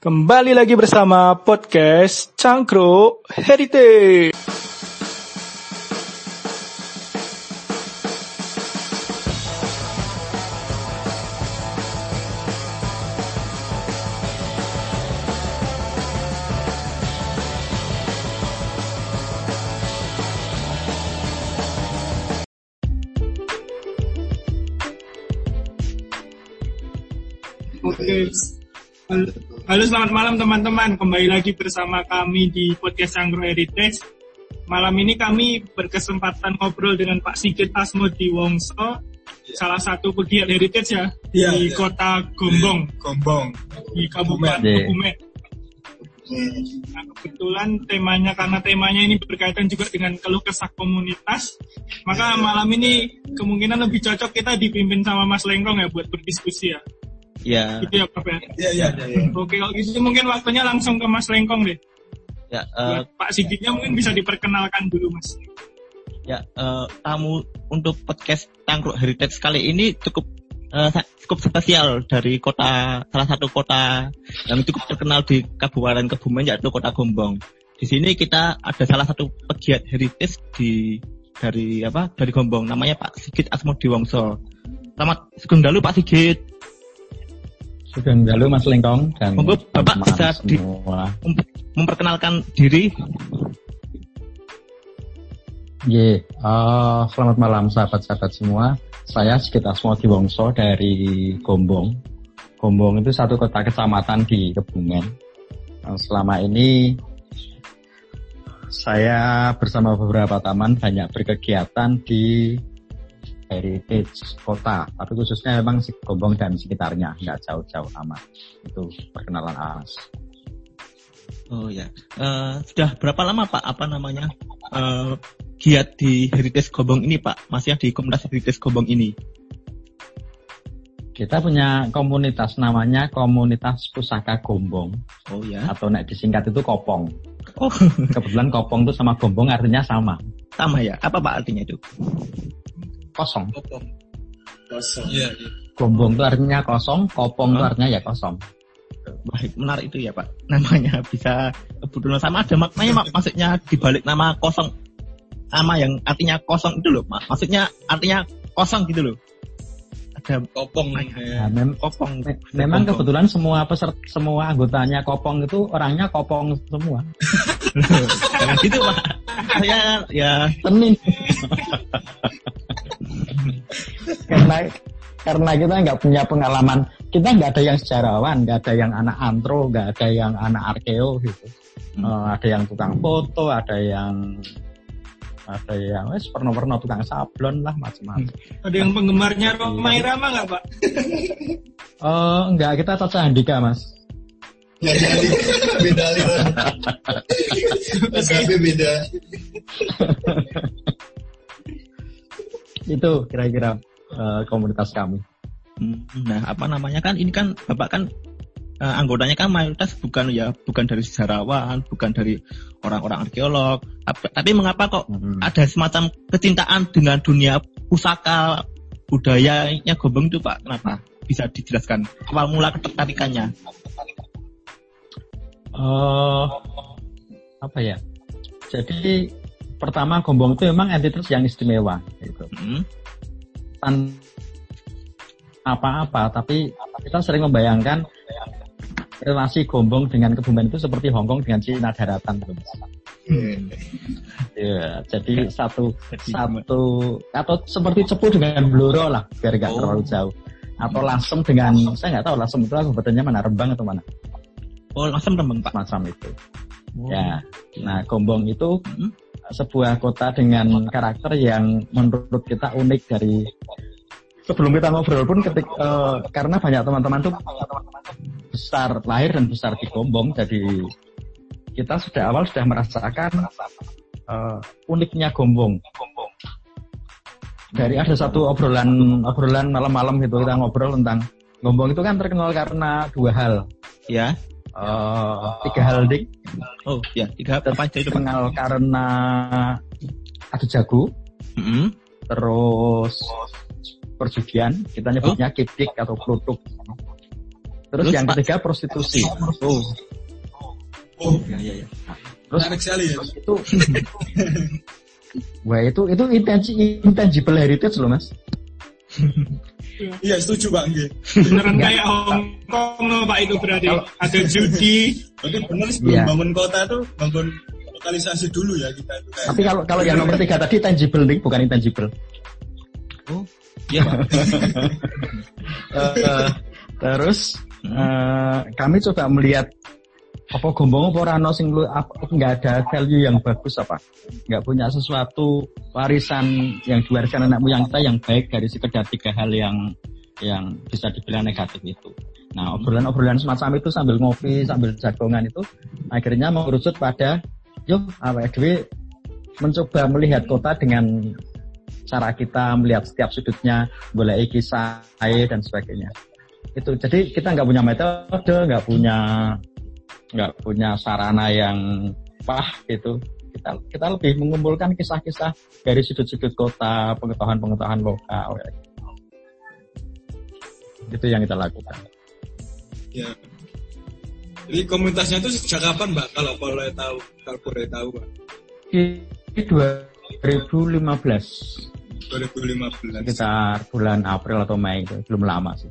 Kembali lagi bersama podcast Cangkro Heritage. Halo, selamat malam teman-teman. Kembali lagi bersama kami di podcast Angro Heritage. Malam ini kami berkesempatan ngobrol dengan Pak Sigit Asmodi Wongso, salah satu pegiat heritage ya, Iya, di iya. kota Gombong, Gombong. di Kabupaten Iya. Kebumen. Nah, kebetulan temanya karena temanya ini berkaitan juga dengan keluh kesah komunitas, maka malam ini kemungkinan lebih cocok kita dipimpin sama Mas Lengkong ya buat berdiskusi ya. Ya, Gitu ya Pak ya. Iya, iya, iya. Oke, kalau gitu mungkin waktunya langsung ke Mas Lengkong deh. ya, eh, Buat Pak Sigitnya mungkin bisa diperkenalkan dulu, Mas. ya, eh, tamu untuk podcast Tangkruk Heritage kali ini cukup eh, sa- cukup spesial dari kota salah satu kota yang cukup terkenal di Kabupaten Kebumen yaitu Kota Gombong. Di sini kita ada salah satu pegiat heritage di dari apa dari Gombong namanya Pak Sigit Asmodi Wongso. Selamat Sugeng Dalu Pak Sigit. Sugeng Dalu Mas Lengkong dan Monggo, Bapak bisa di- semua. Mem- memperkenalkan diri. Ye, eh, selamat malam sahabat-sahabat semua. Saya Sigit Asmodi Wongso dari Gombong. Gombong itu satu kota kecamatan di Kebumen. Eh, selama ini saya bersama beberapa teman banyak berkegiatan di heritage kota, tapi khususnya memang si Gombong dan sekitarnya, nggak jauh-jauh amat. Itu perkenalan alas. Oh ya, Eh, sudah berapa lama Pak apa namanya eh, giat di Heritage Gombong ini Pak? Masih di komunitas Heritage Gombong ini? Kita punya komunitas namanya Komunitas Pusaka Gombong Oh ya. atau nek disingkat itu Kopong. Oh Kebetulan Kopong itu sama Gombong artinya sama, sama ya. Apa Pak artinya itu? Kosong. Kosong. Iya, iya. Gombong itu artinya kosong, Kopong itu Oh. artinya ya kosong. Baik, menarik itu ya Pak. Namanya bisa kebetulan sama ada maknanya Mak. Maksudnya dibalik nama kosong sama yang artinya kosong itu loh. Mak. Maksudnya artinya kosong gitu loh. Ada Kopong. Nah, Iya. mem- kopong. me- memang Kopong. kebetulan semua peserta, semua anggotanya Kopong itu orangnya Kopong semua. Jangan gitu Pak. Saya ya Senin. karena karena kita nggak punya pengalaman, kita nggak ada yang sejarawan, nggak ada yang anak antro, nggak ada yang anak arkeo gitu. Hmm. Eh, ada yang tukang foto, ada yang ada yang wes pernah-pernah tukang sablon lah macam-macam. Ada yang penggemarnya Roma Irama nggak, Pak? Eh enggak, kita Caca Handika, Mas. Ya, ya, beda beda. Itu kira-kira eh, komunitas kami. Hmm, Nah, apa namanya kan ini kan Bapak kan eh, anggotanya kan mayoritas bukan ya bukan dari sejarawan, bukan dari orang-orang arkeolog. Ap- Tapi mengapa kok Mhm. ada semacam kecintaan dengan dunia pusaka budayanya Gombong itu Pak? Kenapa? Bisa dijelaskan awal mula ketertarikannya? Eh, apa ya? Jadi pertama Gombong itu memang entitas yang istimewa gitu. Hmm, Tan apa-apa, tapi kita sering membayangkan relasi Gombong dengan Kebumen itu seperti Hongkong dengan Cina daratan. gitu. Ya, jadi satu Jadi satu atau seperti cepu dengan Bluro lah biar nggak Oh. terlalu jauh. Atau Lasem dengan saya nggak tahu Lasem itu kabupatennya mana Rembang atau mana Oh, langsung temen Pak. macam itu. Oh. Ya, nah Gombong itu Hmm. Sebuah kota dengan karakter yang menurut kita unik dari sebelum kita ngobrol pun ketik eh, karena banyak teman-teman tuh besar lahir dan besar di Gombong jadi kita sudah awal sudah merasakan eh, uniknya Gombong dari ada satu obrolan obrolan malam-malam gitu kita ngobrol tentang Gombong itu kan terkenal karena dua hal Ya. Eh, tiga hal dik Oh, ya. Tiga apa aja itu terkenal karena adu jago Hmm. terus perjudian kita nyebutnya kipdik atau klutuk Terus, Terus, yang Pak? ketiga prostitusi. Oh, Oh, ya ya ya. Terus menarik sekali ya. itu Wah itu itu intangi- intangible heritage loh mas. Iya, setuju Pak Nggih. Beneran kayak Hong Kong loh Pak itu berarti. Ada judi. Berarti benar sebelum Iya. bangun kota tuh bangun lokalisasi dulu ya kita itu kayak. Tapi kalau kalau yang nomor tiga tadi tangible nih bukan intangible. Oh, iya Pak. Eh, terus eh, kami coba melihat apa gombong apa ora ono sing lu nggak ada value yang bagus apa nggak punya sesuatu warisan yang diwariskan anak moyang kita yang baik dari sekedar tiga hal yang yang bisa dibilang negatif itu. Nah obrolan-obrolan semacam itu sambil ngopi sambil jagongan itu akhirnya mengerucut pada yuk dhewe mencoba melihat kota dengan cara kita melihat setiap sudutnya, boleh kisah air dan sebagainya. Itu jadi kita nggak punya metode, nggak punya nggak punya sarana yang pah gitu. Kita kita lebih mengumpulkan kisah-kisah dari sudut-sudut kota, pengetahuan-pengetahuan lokal. ya. Itu yang kita lakukan. Ya. Jadi komunitasnya itu sejak kapan Mbak kalau boleh tahu, kalau boleh tahu Pak? Di 2015 2015. sekitar bulan April atau Mei itu belum lama sih.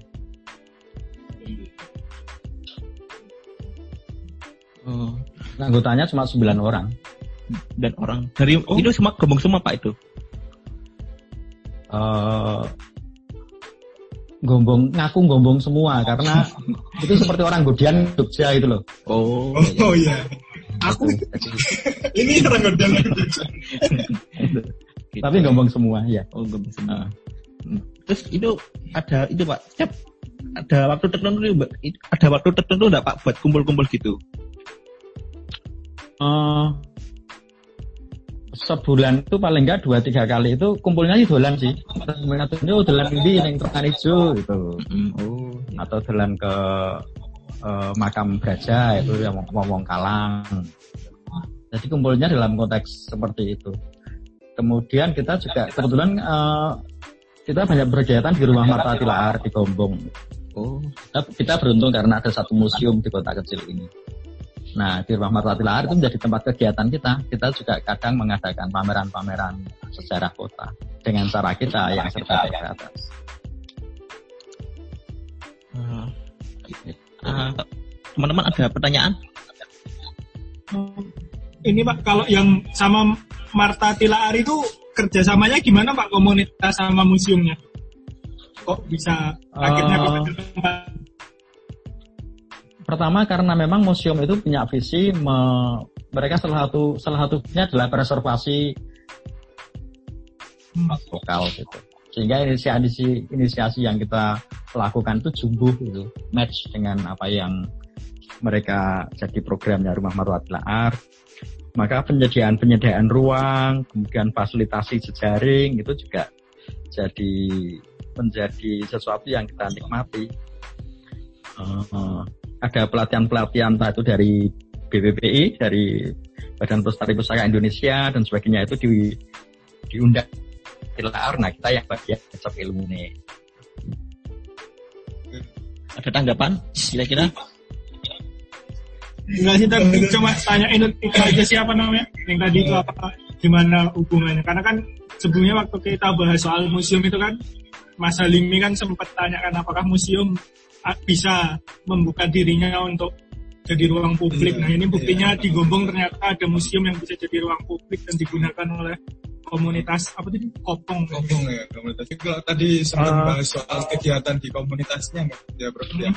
Oh, Anggotanya cuma 9 orang. dan orang dari itu semua gabung semua Pak itu. eh gombong ngaku gombong semua karena itu seperti orang Godian Jogja itu loh. Oh, Oh, iya, oh iya. Aku ini orang Gordon Gitu. Tapi gombong semua ya. Oh, gabung semua. Hmm. Terus itu ada itu Pak, setiap ada waktu tertentu ada waktu tertentu enggak Pak buat kumpul-kumpul gitu? Eh, sebulan itu paling enggak dua tiga kali itu kumpulnya sih dolan sih. Itu oh, dolan ini yang terkan hijau gitu. Oh. Atau dolan ke eh, makam Braja itu yang ngomong kalang. Jadi kumpulnya dalam konteks seperti itu. Kemudian kita juga kebetulan eh, kita banyak berkegiatan di rumah Marta Tilaar di Gombong. Oh, kita beruntung karena ada satu museum di kota kecil ini. Nah, di rumah Marta Tilaar itu menjadi tempat kegiatan kita. Kita juga kadang mengadakan pameran-pameran sejarah kota dengan cara kita yang serba terbatas. Ah, ah, teman-teman ada pertanyaan? Ini Pak, kalau yang sama Marta Tilaar itu kerjasamanya gimana Pak komunitas sama museumnya? Kok bisa akhirnya Eh, kok tempat Pertama karena memang museum itu punya visi me- mereka salah satu salah satunya adalah preservasi lokal gitu. Sehingga inisiasi inisiasi yang kita lakukan itu jumbuh gitu, match dengan apa yang mereka jadi programnya Rumah Marwat Laar. Maka penyediaan penyediaan ruang, kemudian fasilitasi jejaring itu juga jadi menjadi sesuatu yang kita nikmati. Eh, ada pelatihan-pelatihan entah itu dari BPPI, dari Badan Pelestari Pusaka Indonesia dan sebagainya itu di diundang Tilaar. Nah kita yang bagian besok ilmu nih. Ada tanggapan kira-kira? Enggak sih tapi cuma tanyain itu aja siapa namanya yang tadi itu apa gimana hubungannya karena kan sebelumnya waktu kita bahas soal museum itu kan Mas Halimi kan sempat tanyakan apakah museum bisa membuka dirinya untuk jadi ruang publik. Iya, Nah ini buktinya iya. di Gombong ternyata ada museum yang bisa jadi ruang publik dan digunakan oleh komunitas apa tadi kopong. Ngomong ya komunitas. Kalau tadi sempat Ah. bahas soal kegiatan di komunitasnya nggak? ya bro ya.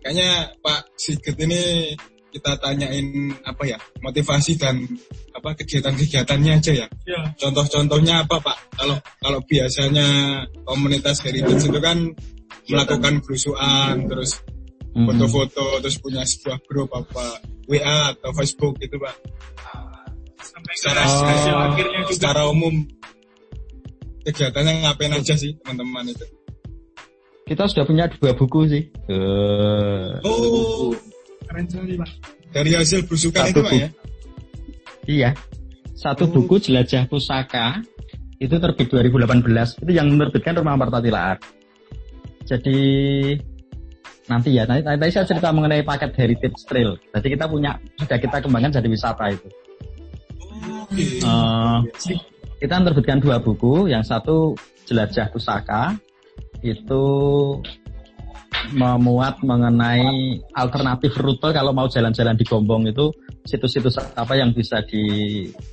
Kayaknya Pak Sigit ini kita tanyain apa ya motivasi dan apa kegiatan-kegiatannya aja ya. Ya. Contoh-contohnya apa Pak? Kalau kalau biasanya komunitas heritage itu kan melakukan berusuhan terus Hmm. foto-foto terus punya sebuah grup apa WA atau Facebook gitu Pak. Sampai Secara hasil Oh. akhirnya juga. secara umum kegiatannya ngapain aja sih teman-teman itu? Kita sudah punya dua buku sih. Eh, Oh, Keren sekali Pak. dari hasil berusukan itu Pak ya? iya. Satu buku Jelajah Pusaka itu terbit 2018. Itu yang menerbitkan Rumah Marta Tilaar. Jadi nanti ya. Nanti, nanti saya cerita mengenai paket heritage trail. Jadi kita punya sudah kita kembangkan jadi wisata itu. Oke. Eh, kita menerbitkan dua buku. Yang satu jelajah pusaka itu memuat mengenai alternatif rute kalau mau jalan-jalan di Gombong itu situs-situs apa yang bisa didatangi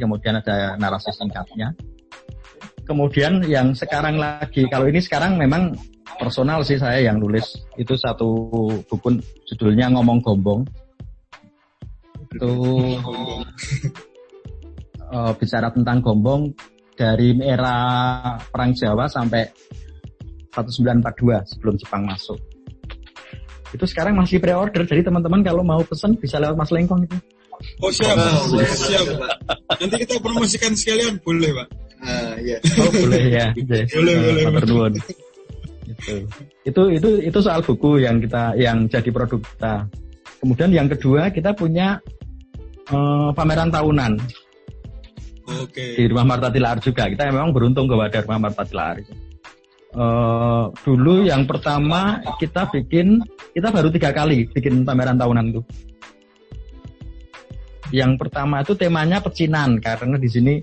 kemudian ada narasi singkatnya kemudian yang sekarang lagi kalau ini sekarang memang personal sih saya yang nulis. Itu satu buku judulnya ngomong gombong. Itu eh, bicara tentang gombong dari era perang Jawa sampai 1942 sebelum Jepang masuk. Itu sekarang masih pre-order jadi teman-teman kalau mau pesen bisa lewat Mas Lengkong itu. Oh siap, siap. Nanti kita promosikan sekalian, boleh pak? Ah, iya. Oh boleh ya. Boleh, boleh, Matur boleh. nuwun. Itu. itu itu itu soal buku yang kita yang jadi produk kita. Kemudian yang kedua kita punya eh, pameran tahunan Oke. di Rumah Marta Tilaar juga. Kita memang beruntung kepada Rumah Marta Tilaar. itu. Eh, dulu yang pertama kita bikin kita baru tiga kali bikin pameran tahunan itu. Yang pertama itu temanya pecinan karena di sini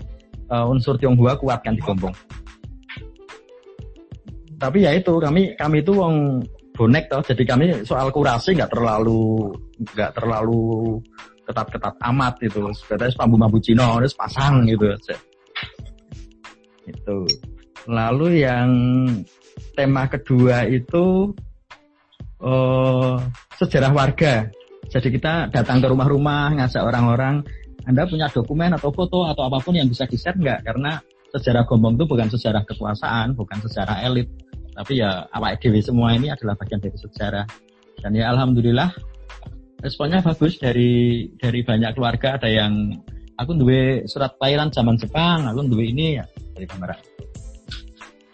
eh, unsur Tionghoa kuat kan di Gombong. Tapi ya itu kami kami itu wong bonek toh, jadi kami soal kurasi nggak terlalu nggak terlalu ketat-ketat amat itu. Sebetulnya bambu-bambu Cina terus pasang gitu. Itu. Lalu yang tema kedua itu eh sejarah warga. Jadi kita datang ke rumah-rumah ngajak orang-orang, Anda punya dokumen atau foto atau apa pun yang bisa di-share nggak? Karena sejarah Gombong itu bukan sejarah kekuasaan, bukan sejarah elit, tapi ya awak dewi semua ini adalah bagian dari sejarah. Dan ya alhamdulillah responnya bagus dari dari banyak keluarga ada yang aku duwe surat panggilan zaman Jepang, aku duwe ini ya dari kamera.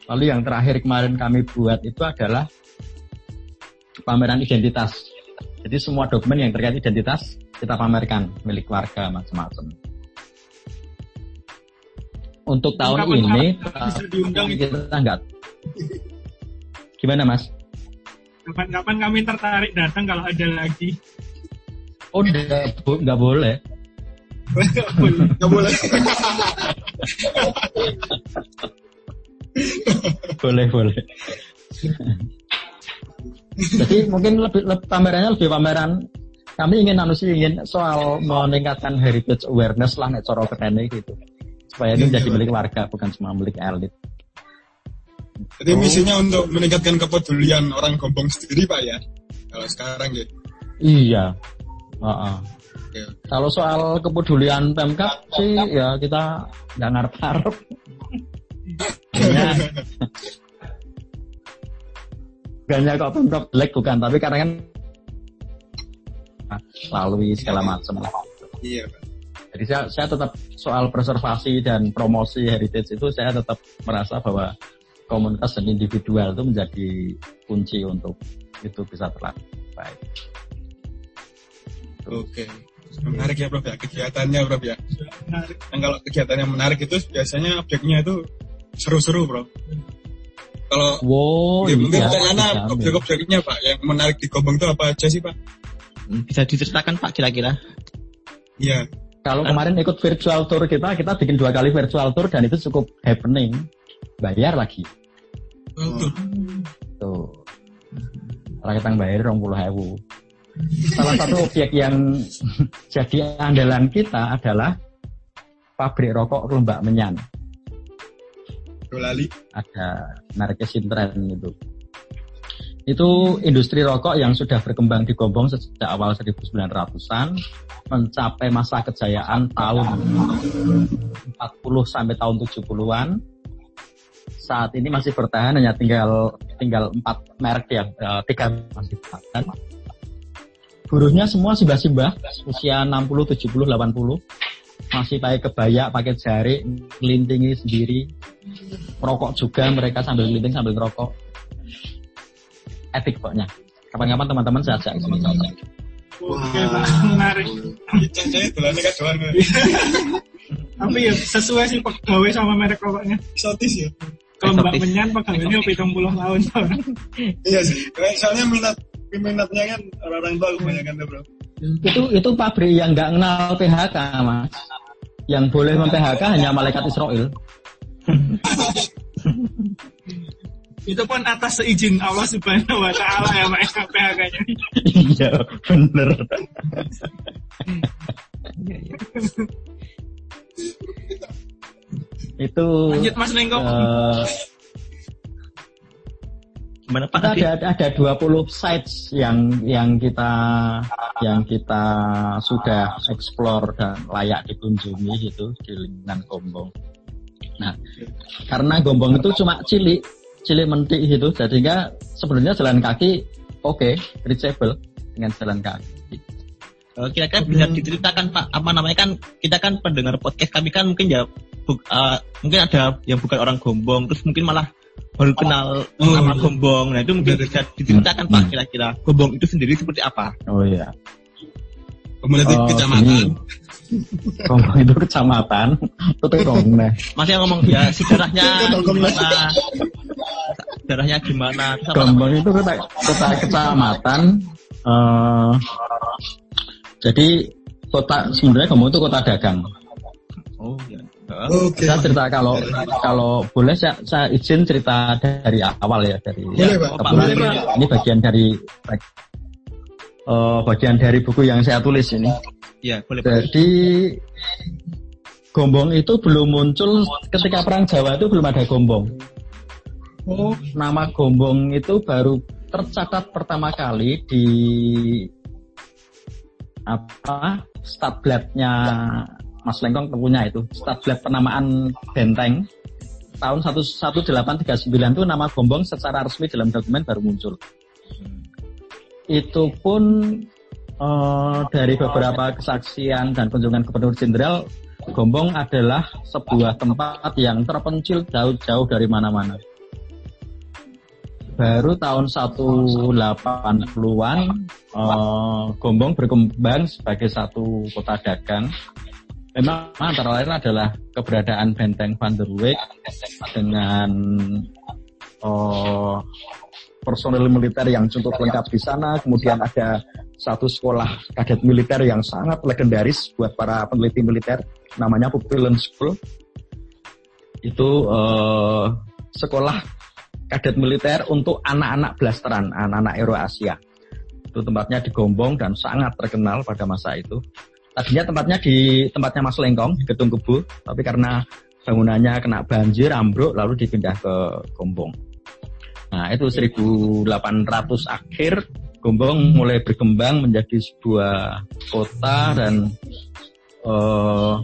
Lalu yang terakhir kemarin kami buat itu adalah pameran identitas. Jadi semua dokumen yang terkait identitas kita pamerkan milik warga macam-macam. Untuk tahun Kapan- ini diundang itu? kita enggak. Gimana Mas? Kapan-kapan kami tertarik datang kalau ada lagi. Oh enggak, bo- enggak boleh. Nggak boleh. boleh boleh. Jadi mungkin lebih, lebih pamerannya lebih pameran kami ingin anu sih ingin soal meningkatkan heritage awareness lah nek cara ketene gitu. Supaya ini menjadi milik warga bukan cuma milik elit. Jadi misinya untuk meningkatkan kepedulian orang Gombong sendiri pak ya. Kalau sekarang ya. Iya. Heeh. Oke. Kalau soal kepedulian Pemkap sih ya kita nggak ngarep-ngarep. Bukannya kok Pemkap jelek bukan, tapi karena kan lalui segala macam lah. Iya pak. Jadi saya, saya tetap soal preservasi dan promosi heritage itu saya tetap merasa bahwa komunitas dan individual itu menjadi kunci untuk itu bisa terlaksana baik. Oke. Menarik ya Prof ya kegiatannya Prof ya. Menarik. Dan kalau kegiatan yang menarik itu biasanya objeknya itu seru-seru Prof. Kalau Wow, ya, mungkin iya, objek-objeknya Pak yang menarik di Gombong itu apa aja sih Pak? Bisa diceritakan Pak kira-kira? Iya. Kalau kemarin ikut virtual tour kita, kita bikin dua kali virtual tour dan itu cukup happening. Bayar lagi. Oh, tuh. Kalau kita bayar rong puluh hewu. Salah satu objek yang jadi andalan kita adalah pabrik rokok Lembak Menyan. Dolali. Ada mereknya Sintren itu. Itu industri rokok yang sudah berkembang di Gombong sejak awal 1900-an mencapai masa kejayaan tahun 40 sampai tahun 70-an. Saat ini masih bertahan hanya tinggal tinggal empat merek ya, eh, tiga masih bertahan. Buruhnya semua simbah-simbah, usia 60, 70, 80. Masih pakai kebaya, pakai jari, ngelintingi sendiri. Merokok juga mereka sambil ngelinting sambil ngerokok. Epic pokoknya. Kapan-kapan teman-teman saya ajak ke sini. Oke menarik. Saya kan doang. Tapi ya sesuai sih pegawai sama merek rokoknya. Eksotis ya. Kalau Mbak. Menyan pegawainya pitung puluh tahun. Iya sih. Karena Soalnya minat minatnya kan orang-orang tua kebanyakan tuh bro. Itu itu pabrik yang nggak kenal PHK mas. Yang boleh mem PHK hanya malaikat Israel. Itu pun atas seizin Allah Subhanahu wa taala ya Pak ya, PHK-nya. iya bener. Iya, iya. itu Lanjut Mas Nengko. eh, Gimana Pak? kita Tadi? ada ada 20 sites yang yang kita yang kita sudah explore dan layak dikunjungi itu di lingkungan Gombong. Nah, karena Gombong itu cuma cilik, cilik mentik gitu, jadinya sebenarnya jalan kaki oke, reachable dengan jalan kaki. Eh, Kira-kira bisa diceritakan Pak, apa namanya kan kita kan pendengar podcast kami kan mungkin ya bu- eh, mungkin ada yang bukan orang Gombong, terus mungkin malah baru kenal Oh, nama iya. Gombong. Nah itu mungkin Benar. bisa diceritakan Pak Hmm. kira-kira Gombong itu sendiri seperti apa? Oh iya. Kemudian Oh, kecamatan. Gombong itu kecamatan, itu dong nah. Masih ngomong ya sejarahnya gimana? Sejarahnya gimana? Gombong itu kota, kota kecamatan. eh jadi kota sebenarnya Gombong itu kota dagang. Oh ya. Heeh. Oke. Saya cerita kalau kalau boleh saya, saya izin cerita dari awal ya dari Boleh, Pak. Boleh, Pak. ini bagian dari eh, bagian dari buku yang saya tulis ini. Ya boleh. Jadi Gombong itu belum muncul ketika perang Jawa itu belum ada Gombong. Oh, Nama Gombong itu baru tercatat pertama kali di apa statbladnya Mas Lengkong punya itu statblad penamaan benteng tahun 1839 itu nama Gombong secara resmi dalam dokumen baru muncul. Itu pun eh, dari beberapa kesaksian dan kunjungan Gubernur Jenderal Gombong adalah sebuah tempat yang terpencil jauh-jauh dari mana-mana. Baru tahun 180-an eh, Gombong berkembang sebagai satu kota dagang. Memang antara lain adalah keberadaan benteng Van der Weyck dengan eh, personil militer yang cukup lengkap di sana. Kemudian ada satu sekolah kadet militer yang sangat legendaris buat para peneliti militer, namanya Pupillen School. Itu eh, sekolah kadet militer untuk anak-anak blasteran, anak-anak Eurasia. Itu tempatnya di Gombong dan sangat terkenal pada masa itu. Tadinya tempatnya di tempatnya Mas Lengkong di Gedung Kebu, tapi karena bangunannya kena banjir, ambruk, lalu dipindah ke Gombong. Nah itu 1800 akhir Gombong mulai berkembang menjadi sebuah kota dan eh,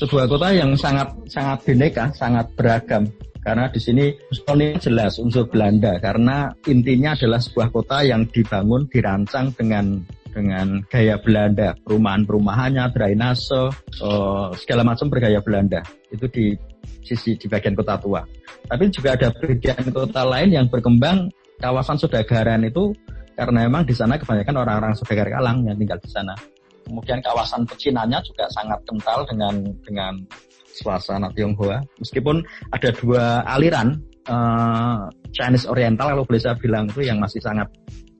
sebuah kota yang sangat sangat bineka, sangat beragam. Karena di sini unsurnya jelas unsur Belanda karena intinya adalah sebuah kota yang dibangun dirancang dengan dengan gaya Belanda, perumahan-perumahannya, drainase, eh, segala macam bergaya Belanda. Itu di sisi di bagian kota tua. Tapi juga ada bagian kota lain yang berkembang kawasan Sodagaran itu karena memang di sana kebanyakan orang-orang Sodagar Kalang yang tinggal di sana. Kemudian kawasan pecinannya juga sangat kental dengan dengan suasana Tionghoa. Meskipun ada dua aliran eh, Chinese Oriental kalau boleh saya bilang itu yang masih sangat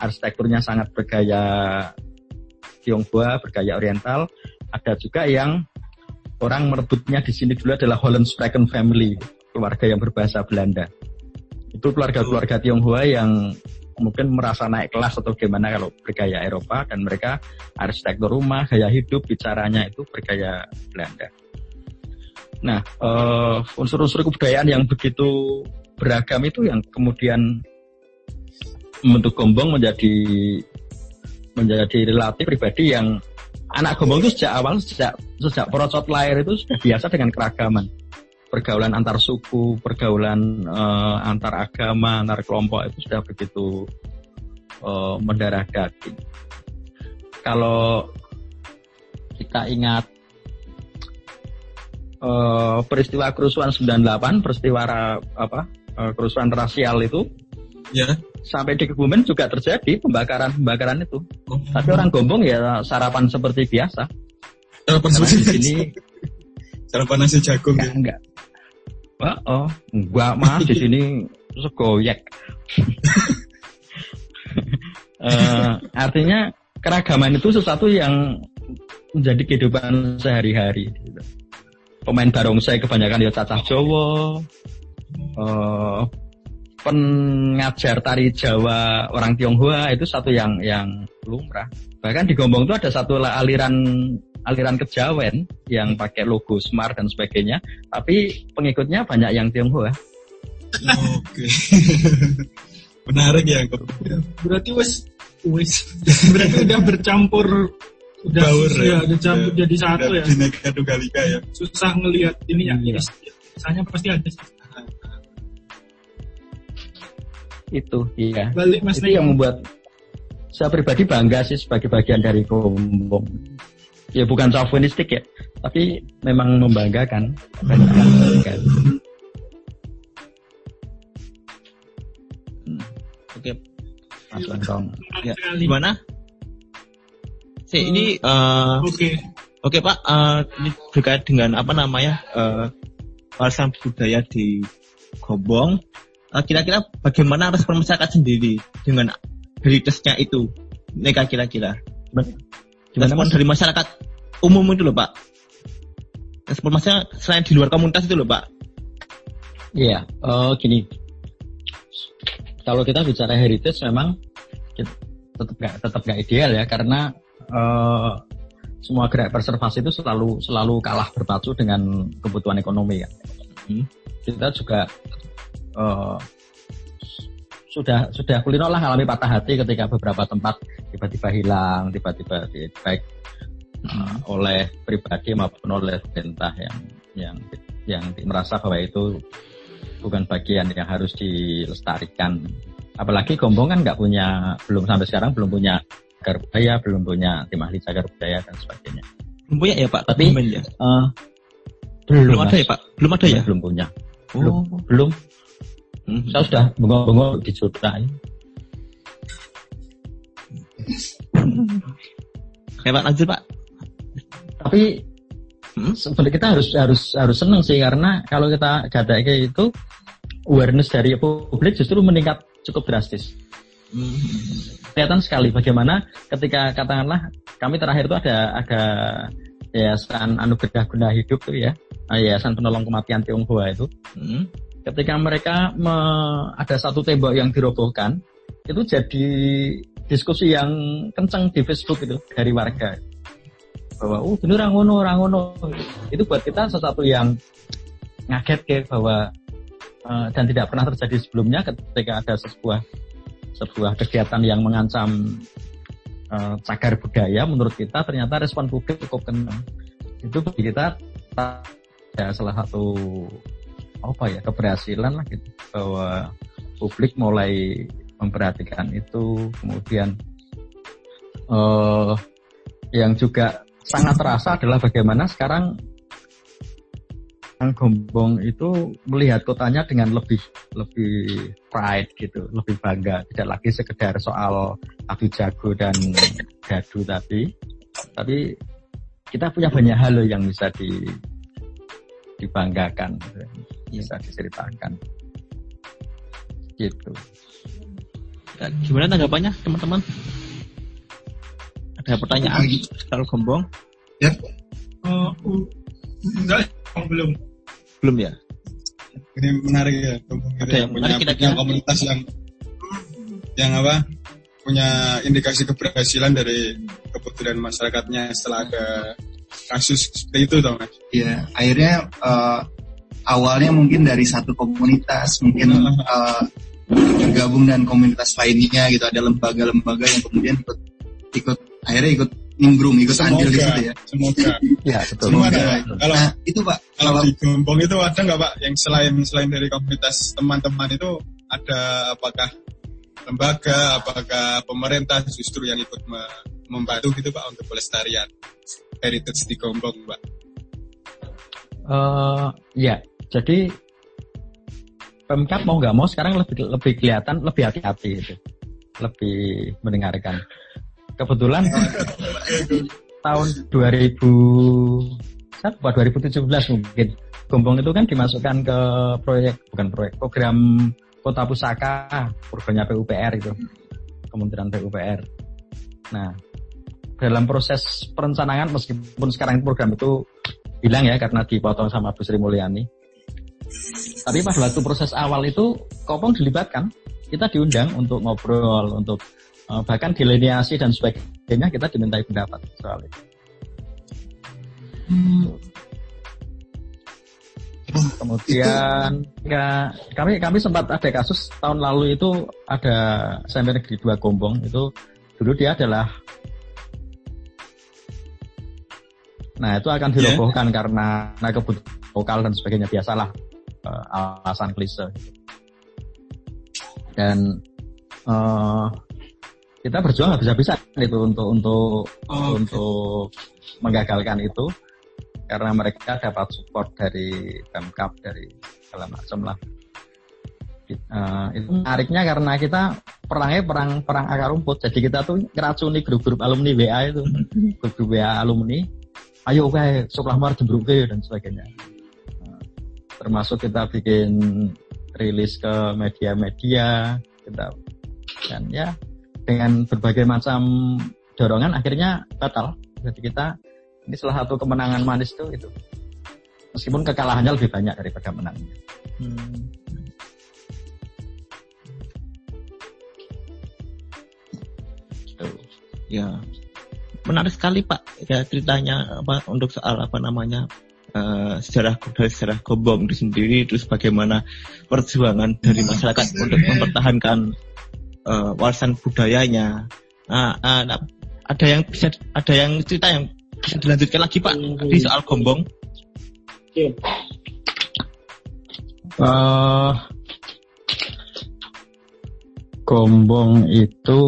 arsitekturnya sangat bergaya Tionghoa, bergaya Oriental. Ada juga yang orang merebutnya di sini dulu adalah Hollenspraken family, keluarga yang berbahasa Belanda. Itu keluarga-keluarga Tionghoa yang mungkin merasa naik kelas atau gimana kalau bergaya Eropa dan mereka arsitektur rumah, gaya hidup, bicaranya itu bergaya Belanda. Nah, eh, unsur-unsur kebudayaan yang begitu beragam itu yang kemudian membentuk Gombong menjadi menjadi relatif pribadi yang anak Gombong itu sejak awal sejak sejak porocot lahir itu sudah biasa dengan keragaman pergaulan antar suku, pergaulan eh, antar agama, antar kelompok itu sudah begitu eh, mendarah daging. Kalau kita ingat eh, peristiwa kerusuhan 98, peristiwa apa eh, kerusuhan rasial itu Ya. sampai di Kebumen juga terjadi pembakaran-pembakaran itu. Oh. Tapi orang Gombong ya sarapan seperti biasa. Sarapan Karena seperti di sini Sarapan nasi jagung enggak, ya. enggak. Wah, oh, enggak mas di sini segoyek. Eh, artinya keragaman itu sesuatu yang menjadi kehidupan sehari-hari. gitu. Pemain barongsai kebanyakan ya cacah Jawa. Eh, pengajar tari Jawa orang Tionghoa itu satu yang yang lumrah. Bahkan di Gombong itu ada satu aliran aliran kejawen yang pakai logo Smar dan sebagainya, tapi pengikutnya banyak yang Tionghoa. Oke. Menarik ya. Berarti wes wes berarti udah bercampur udah Baur ya, udah campur Udah- jadi satu udah ya. Bineka Tunggal Ika ya. Susah ngelihat ini ya. Iya. Misalnya pasti ada sih. Itu, iya. Balik Mas itu Nek. yang membuat saya pribadi bangga sih sebagai bagian dari Gombong. Ya bukan chauvinistik ya, tapi memang membanggakan. Membanggakan. Oke, Mas Lengkong. ya. Gimana? Si, ini eh, Oke. Oke Pak, eh, ini terkait dengan apa namanya eh, warisan budaya di Gombong. Eh, kira-kira bagaimana respon masyarakat sendiri dengan heritage-nya itu? Neka kira-kira. Gimana, Respon Mas? dari masyarakat umum itu loh Pak. Respon masyarakat selain di luar komunitas itu loh Pak. Iya, oh gini. Kalau kita bicara heritage memang tetap nggak tetap nggak ideal ya karena eh, semua gerak konservasi itu selalu selalu kalah berpacu dengan kebutuhan ekonomi ya. Hmm. Kita juga eh, sudah sudah kulino lah alami patah hati ketika beberapa tempat tiba-tiba hilang, tiba-tiba baik eh, oleh pribadi maupun oleh pemerintah yang yang yang merasa bahwa itu bukan bagian yang harus dilestarikan. Apalagi Gombong kan nggak punya, belum sampai sekarang belum punya cagar budaya, belum punya tim ahli cagar budaya dan sebagainya. Belum punya ya Pak? Tapi- Dokumen ya? Eh, belum ada Mas. ya Pak? Belum ada ya? Belum punya. Belum. Oh. Belum. Hmm. Saya sudah bengong-bengong di Jogja. Oke Pak, lanjut Pak. Tapi Hmm? sebenarnya kita harus harus harus senang sih karena kalau kita gada kayak itu awareness dari publik justru meningkat cukup drastis. Hmm. Kelihatan sekali bagaimana ketika katakanlah kami terakhir itu ada ada yayasan anugerah guna hidup tuh ya eh, yayasan penolong kematian Tionghoa itu. Hmm. ketika mereka me- ada satu tembok yang dirobohkan itu jadi diskusi yang kencang di Facebook itu dari warga. Bahwa oh ini orang ngono orang ngono. Itu buat kita sesuatu yang ngaget ke bahwa eh, dan tidak pernah terjadi sebelumnya ketika ada sebuah sebuah kegiatan yang mengancam eh, cagar budaya menurut kita ternyata respon publik cukup kena itu bagi kita ta- ya salah satu apa ya keberhasilan lah gitu bahwa publik mulai memperhatikan itu. Kemudian eh yang juga sangat terasa adalah bagaimana sekarang Kang Gombong itu melihat kotanya dengan lebih lebih pride gitu, lebih bangga, tidak lagi sekedar soal adu jago dan gadu tadi, tapi kita punya banyak hal loh yang bisa di dibanggakan, gitu, bisa diceritakan, gitu. Ya, Gimana tanggapannya teman-teman? Ada pertanyaan soal Gombong? Eh, uh, enggak, oh, belum. Belum ya? Ini menarik ya. Ada yang punya, menarik kira-kira? punya komunitas yang yang apa? Punya indikasi keberhasilan dari kepedulian masyarakatnya setelah ada kasus seperti itu tau mas. ya akhirnya eh, awalnya mungkin dari satu komunitas mungkin eh, bergabung dengan komunitas lainnya gitu ada lembaga-lembaga yang kemudian ikut ikut akhirnya ikut nimbrung ikut andil di situ ya semoga. Ya betul. Semua ada. Semoga. Kalau nah itu pak kalau kalau di Gombong itu ada nggak pak yang selain selain dari komunitas teman-teman itu ada apakah lembaga, apakah pemerintah justru yang ikut me- membantu gitu pak untuk pelestarian heritage di Gombong pak? Eh, ya, jadi Pemkap mau nggak mau sekarang lebih lebih kelihatan lebih hati-hati itu, lebih mendengarkan. Kebetulan tahun 2000 saya lupa 2017 mungkin Gombong itu kan dimasukkan ke proyek bukan proyek program Kota Pusaka programnya PUPR itu Kementerian PUPR. Nah dalam proses perencanaan meskipun sekarang program itu hilang ya karena dipotong sama Bu Sri Mulyani. Tapi pada waktu proses awal itu Kopong dilibatkan, kita diundang untuk ngobrol, untuk bahkan delineasi dan sebagainya kita dimintai pendapat soal itu. Hmm. Kemudian ya kami kami sempat ada kasus tahun lalu itu ada SMP Negeri dua Gombong itu dulu dia adalah Nah itu akan ya. dirobohkan yeah. karena nah, kebutuhan lokal dan sebagainya biasalah uh, alasan klise. Dan uh, kita berjuang bisa-bisa itu untuk untuk oh, untuk menggagalkan itu. Karena mereka dapat support dari Pemkap dari segala macam lah. Uh, itu menariknya karena kita perangnya perang perang akar rumput. Jadi kita tuh ngeracuni grup-grup alumni WA itu. Grup-grup WA alumni. Ayo kayak sekolah mar jembruk dan sebagainya. Nah, termasuk kita bikin rilis ke media-media. Kita dan ya dengan berbagai macam dorongan akhirnya batal. Jadi kita ini salah satu kemenangan manis tuh itu. Meskipun kekalahannya lebih banyak daripada menangnya. Hmm. ya. Menarik sekali Pak ya ceritanya apa untuk soal apa namanya uh, sejarah dari sejarah Gombong itu sendiri terus bagaimana perjuangan dari masyarakat untuk mempertahankan uh, warisan budayanya. Nah, uh, nah, ada yang bisa ada yang cerita yang bisa dilanjutkan lagi Pak di soal Gombong? Uh, Gombong itu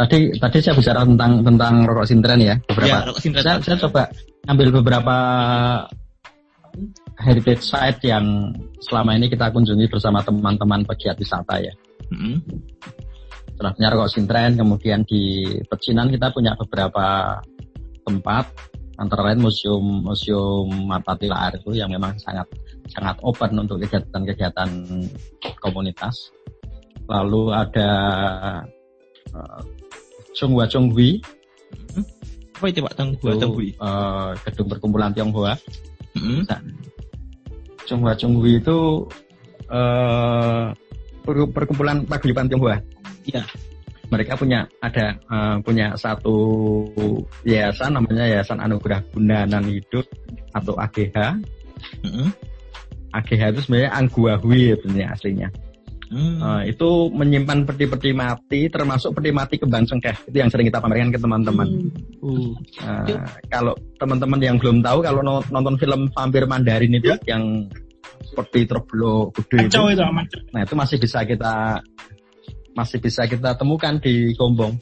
Tadi tadi saya bicara tentang tentang rokok sintren ya beberapa. Ya, rokok sintren. Saya, saya coba ambil beberapa heritage site yang selama ini kita kunjungi bersama teman-teman pegiat wisata ya. Mm-hmm. Setelah punya rokok sintren, kemudian di pecinan kita punya beberapa tempat antara lain museum museum mata tilar itu yang memang sangat sangat open untuk kegiatan-kegiatan komunitas. Lalu ada uh, Chonghua Chonghui. Hmm? Apa itu Pak Chonghua Chonghui? Uh, gedung perkumpulan Tionghoa. Hmm? Nah, Chonghua Chonghui itu uh, perkumpulan paguyuban Tionghoa. Iya. Mereka punya ada uh, punya satu yayasan namanya Yayasan Anugerah Gundanan Hidup atau AGH. -hmm. AGH itu sebenarnya Angguahui sebenarnya aslinya. Hmm. Uh, itu menyimpan peti-peti mati, termasuk peti mati kembang cengkeh. Itu yang sering kita pamerkan ke teman-teman. Hmm. Uh, kalau teman-teman yang belum tahu, kalau nonton film Vampir Mandarin itu ya. yang seperti terbelo gede itu, itu nah itu masih bisa kita masih bisa kita temukan di Gombong.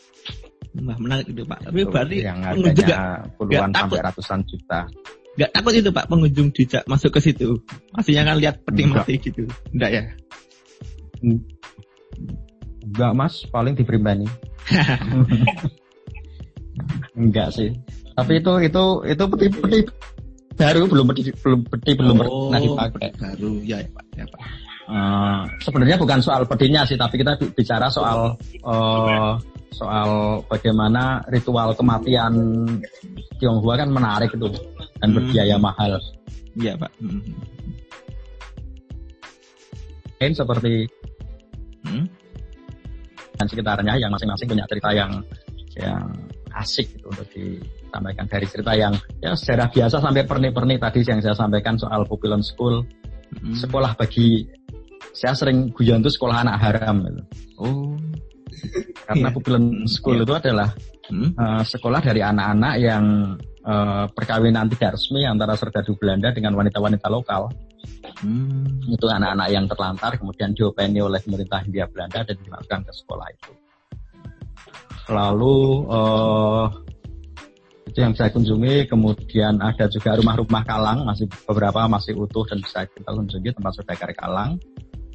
Wah, menarik itu Pak. Tapi berarti yang harganya puluhan sampai ratusan juta. Gak takut itu Pak pengunjung dijak masuk ke situ. Masih kan lihat peti mati gitu. Enggak ya? Enggak mas, paling di pribadi. Enggak sih. Tapi itu itu itu peti peti baru belum belum peti belum oh, pernah dipakai. Baru ya, ya Pak. Ya, Pak. Uh, sebenarnya bukan soal petinya sih, tapi kita bicara soal uh, soal bagaimana ritual kematian Tionghoa kan menarik itu dan hmm. berbiaya mahal. Iya pak. Hmm. seperti hmm? dan sekitarnya yang masing-masing punya cerita yang yang asik gitu untuk disampaikan dari cerita yang ya sejarah biasa sampai perni-perni tadi yang saya sampaikan soal Pupilon School hmm. sekolah bagi saya sering guyon itu sekolah anak haram gitu. Oh. Karena yeah. Pupilon School yeah. itu adalah hmm? uh, sekolah dari anak-anak yang uh, perkawinan tidak resmi antara serdadu Belanda dengan wanita-wanita lokal. Hmm. Itu anak-anak yang terlantar kemudian diopeni oleh pemerintah Hindia Belanda dan dimasukkan ke sekolah itu. Lalu uh, itu yang saya kunjungi, kemudian ada juga rumah-rumah Kalang, masih beberapa masih utuh dan bisa kita kunjungi tempat Saudagar Kalang.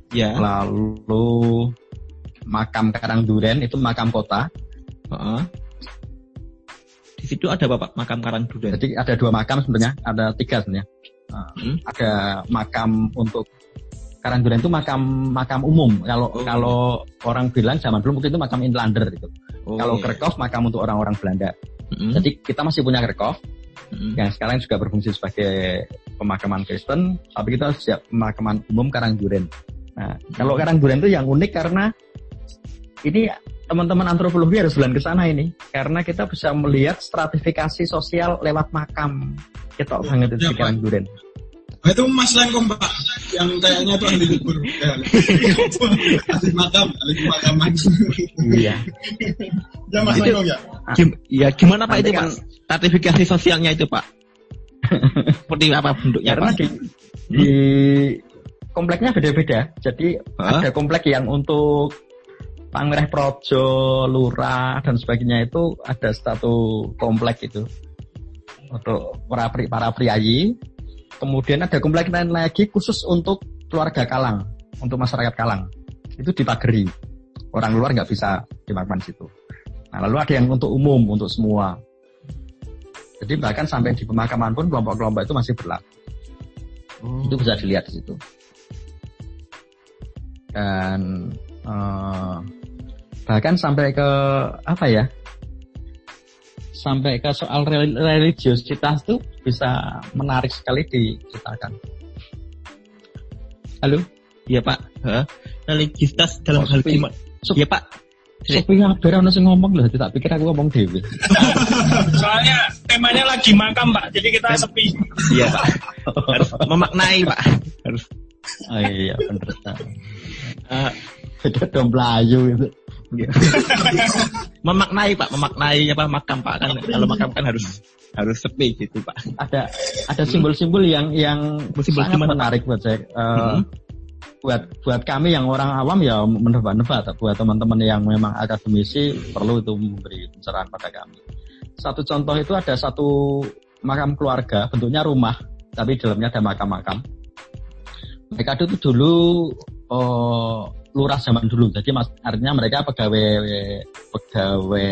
Ya. Lalu makam Karang Duren itu makam kota. Uh -huh. Di situ ada bapak makam Karang Duren. Jadi ada dua makam sebenarnya, ada tiga sebenarnya. Nah, Hmm. ada makam untuk Karangduren itu makam makam umum. Kalau Oh. kalau orang bilang zaman dulu mungkin itu makam Inlander gitu. Oh, kalau iya. Kerkhof makam untuk orang-orang Belanda. Mm-mm. Jadi kita masih punya Kerkhof Mm-mm. yang sekarang juga berfungsi sebagai pemakaman Kristen, tapi kita siap pemakaman umum Karangduren. Nah, kalau Karangduren itu yang unik karena ini teman-teman antropologi harus jalan ke sana ini karena kita bisa melihat stratifikasi sosial lewat makam. Kita banget itu di Pak. Karangduren. Nah, itu Mas Lengkong Pak yang kayaknya tuh ahli libur. Ya, ahli makam, ahli pemakaman. Iya. ya Mas Itu- Lengkong ya. Gim- ya gimana Pak Nanti itu kan- Pak? Stratifikasi sosialnya itu Pak? Seperti apa bentuknya Karena Pak? di, di kompleknya beda-beda. Jadi Hah? ada komplek yang untuk Pangreh Projo, Lurah dan sebagainya itu ada satu komplek itu untuk para pri, para priayi. Kemudian ada komplek lain lagi khusus untuk keluarga Kalang, untuk masyarakat Kalang. Itu dipagari. Orang luar nggak bisa dimakan di situ. Nah, lalu ada yang untuk umum, untuk semua. Jadi bahkan sampai di pemakaman pun kelompok-kelompok itu masih berlaku. Itu bisa dilihat di situ. Dan eh, bahkan sampai ke apa ya? Sampai ke soal rel- religiositas itu bisa menarik sekali diceritakan. Halo, Iya Pak. Hah? Religiusitas dalam Oh, hal gimana? Iya Pak. Sepi ngabar ono sing ngomong loh, tak pikir aku ngomong dewe. Soalnya temanya lagi makam Pak, jadi kita sepi. Iya Pak. Harus memaknai Pak. Harus. Oh iya, bener. eh, Dong Melayu itu. memaknai Pak, memaknai apa makam Pak kan kalau makam kan harus harus sepi gitu Pak. Ada ada simbol-simbol yang yang Simbol sangat menarik buat saya. Eh, Hmm. buat buat kami yang orang awam ya menebak-nebak buat teman-teman yang memang akademisi perlu itu memberi pencerahan pada kami. Satu contoh itu ada satu makam keluarga bentuknya rumah tapi dalamnya ada makam-makam. Mereka itu dulu oh, lurah zaman dulu. Jadi mas, artinya mereka pegawai pegawai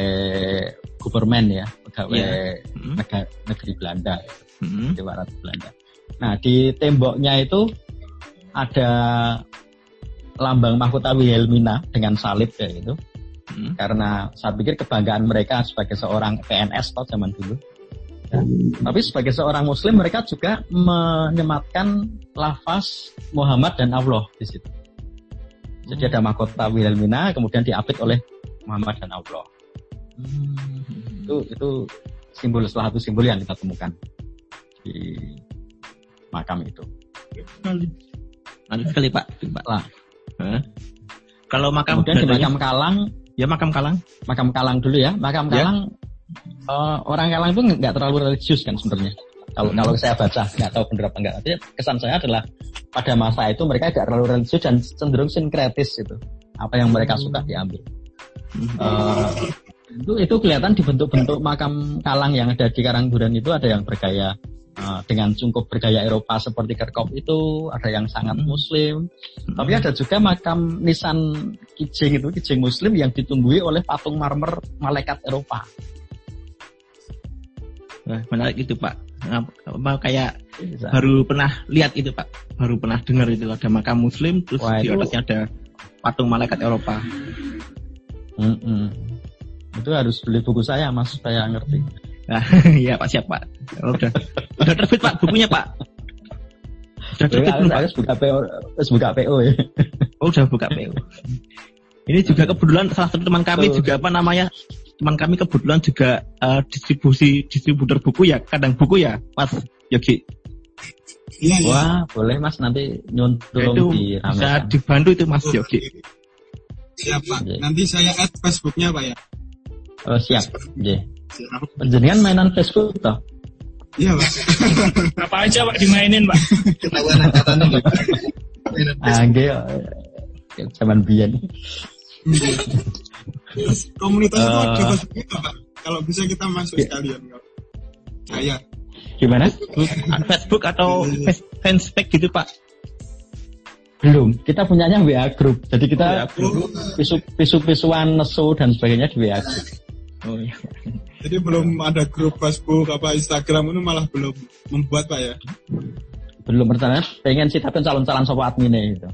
government ya, pegawai Iya. Hmm. negara, negeri Belanda. Hmm. Jawa Barat Belanda. Nah di temboknya itu ada lambang mahkota Wilhelmina dengan salib kayak gitu. Hmm. Karena saya pikir kebanggaan mereka sebagai seorang PNS toh zaman dulu. Ya. Tapi sebagai seorang Muslim mereka juga menyematkan lafaz Muhammad dan Allah di situ. Jadi ada mahkota Wilhelmina kemudian diapit oleh Muhammad dan Allah. Itu itu simbol salah satu simbol yang kita temukan di makam itu. Lanjut sekali Pak. Pak. Lah. Kalau makam Kemudian di makam Kalang, ya makam Kalang. makam Kalang dulu ya. Makam Ya. Kalang eh, orang Kalang itu nggak terlalu religius kan sebenarnya. Kalau kalau saya baca nggak tahu benar apa enggak. Tapi kesan saya adalah pada masa itu mereka nggak terlalu religius dan cenderung sinkretis itu. Apa yang mereka suka diambil. Eh, itu itu kelihatan di bentuk-bentuk makam Kalang yang ada di Karangduren itu ada yang bergaya eh, dengan cungkup bergaya Eropa seperti Kerkop itu, ada yang sangat Hmm. Muslim, tapi ada juga makam nisan kijing itu kijing Muslim yang ditumbuhi oleh patung marmer malaikat Eropa. Wah, menarik itu Pak. Apa kayak Bisa. baru pernah lihat itu Pak. Baru pernah dengar itu ada makam Muslim terus Wah, di atasnya ada patung malaikat Eropa. Mm-mm. Itu harus beli buku saya mas supaya ngerti. Nah, iya Pak siap Pak. Oh, udah udah terbit Pak bukunya Pak. Sudah terbit Saya belum Pak? buka PO, harus buka PO ya. Oh udah buka PO. Ini juga kebetulan salah satu teman kami Betul. juga apa namanya teman kami kebetulan juga eh, distribusi distributor buku ya kadang buku ya Mas Yogi. Iya, iya. Wah boleh mas nanti nyun Ya, tolong bisa dibantu itu Mas Yogi. Siap Pak. Oke. Nanti saya add Facebooknya Pak ya. Oh, siap. Penjenengan mainan Facebook toh? Iya Pak. Apa aja Pak dimainin Pak. Ketahuan angkatannya Pak. Ah, nggih. ya, Zaman biyen. Komunitas itu ada Facebooknya nggak, Pak. Kalau bisa kita masuk Iya. sekalian. Pak. Saya. Gimana? Facebook atau face- fanspage gitu Pak. Belum. Kita punyanya WA group. Jadi kita Oh, pisu pisu pisuan nesu dan sebagainya di WA group. Oh iya. jadi belum ada grup Facebook apa Instagram itu malah belum membuat Pak ya. belum rencananya pengen sih tapi calon-calon sopo admin itu.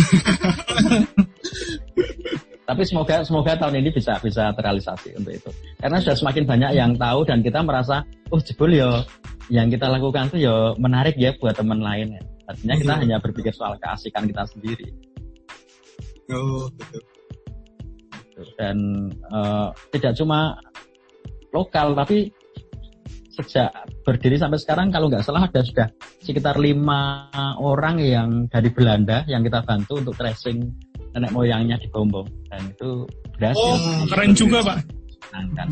tapi semoga semoga tahun ini bisa bisa terrealisasi untuk itu. Karena sudah semakin banyak yang tahu dan kita merasa oh jebol ya yang kita lakukan tuh ya menarik ya buat teman lain ya. Artinya kita hanya berpikir soal keasikan kita sendiri. Oh, betul. Dan eh, tidak cuma lokal tapi sejak berdiri sampai sekarang kalau nggak salah ada sudah sekitar lima orang yang dari Belanda yang kita bantu untuk tracing nenek moyangnya di Bombong dan itu berhasil. Oh, keren juga, Pak. Angkat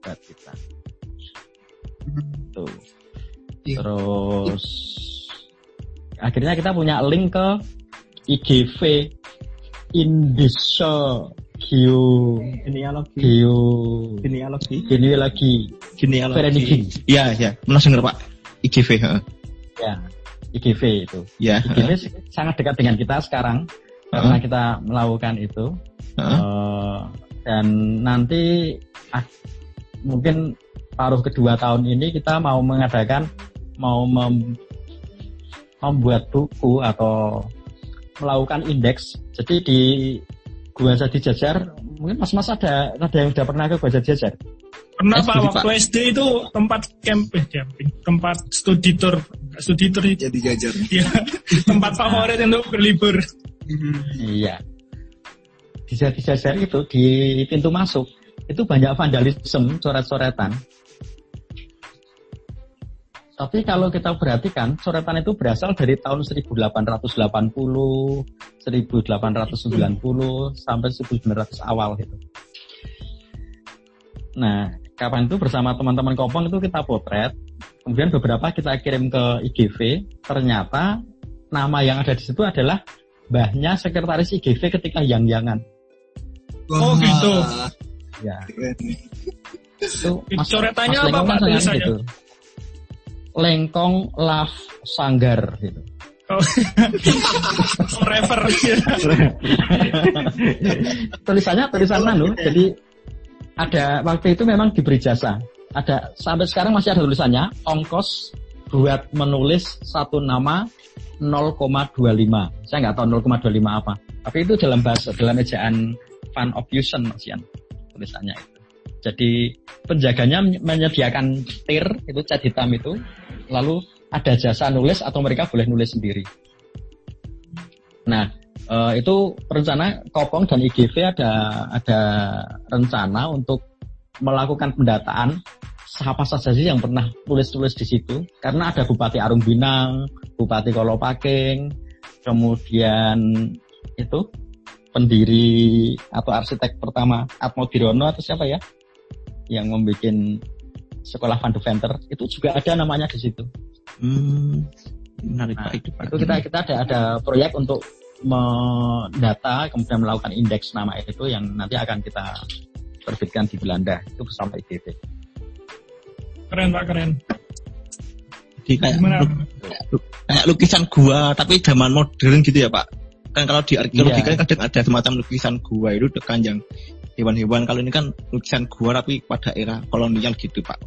buat kita. Tuh. Iya. Terus akhirnya kita punya link ke IGV Indonesia Geo Genealogi. Geo Genealogi. Genealogi Genealogi. Iya, iya. Pernah dengar Pak. IGV, heeh. ya IGV itu. Ya. IGV sangat dekat dengan kita sekarang karena kita melakukan itu. Eh, dan nanti ah, mungkin paruh kedua tahun ini kita mau mengadakan mau mem- membuat buku atau melakukan indeks. Jadi di Gua Jadi Jajar, mungkin mas-mas ada ada yang udah pernah ke Gua Jadi Jajar? Pernah Eh, Pak, waktu SD itu tempat camp, eh, camping, tempat studi tour, studi tour Jadi jajar. ya, tempat favorit untuk berlibur. Iya. Di Jadi Jajar itu di pintu masuk itu banyak vandalisme, coret-coretan. Tapi kalau kita perhatikan, coretan itu berasal dari tahun 1880, 1890 sampai 1900 awal gitu. Nah, kapan itu bersama teman-teman Kopong itu kita potret, kemudian beberapa kita kirim ke IGV, ternyata nama yang ada di situ adalah mbahnya sekretaris IGV ketika yang-yangan. Oh, gitu. Ya, itu Coretannya apa, Lengkong Pak, tulisannya? gitu. Lengkong Love Sanggar gitu. Oh. Forever. tulisannya tulisan anu, jadi ada waktu itu memang diberi jasa. Ada sampai sekarang masih ada tulisannya ongkos buat menulis satu nama 0,25. Saya nggak tahu 0,25 apa. Tapi itu dalam bahasa dalam ejaan fun of fusion Mas Yan, tulisannya. Jadi penjaganya menyediakan tir itu cat hitam itu, lalu ada jasa nulis atau mereka boleh nulis sendiri. Nah, eh, itu rencana Kopong dan IGV ada ada rencana untuk melakukan pendataan siapa saja sih yang pernah tulis-tulis di situ karena ada Bupati Arung Binang, Bupati Kolopaking, kemudian itu pendiri atau arsitek pertama Atmo Dirono atau siapa ya yang membuat sekolah Van de Venter itu juga ada namanya di situ. Hmm, menarik Nah, itu Pak. Itu kita kita ada ada proyek untuk mendata kemudian melakukan indeks nama itu yang nanti akan kita terbitkan di Belanda itu bersama IGV. Keren Pak, keren. Jadi kayak, lukisan gua tapi zaman modern gitu ya Pak. Kan kalau di arkeologi Iya. kan kadang ada semacam lukisan gua itu dekan yang hewan-hewan. Kalau ini kan lukisan gua tapi pada era kolonial gitu Pak.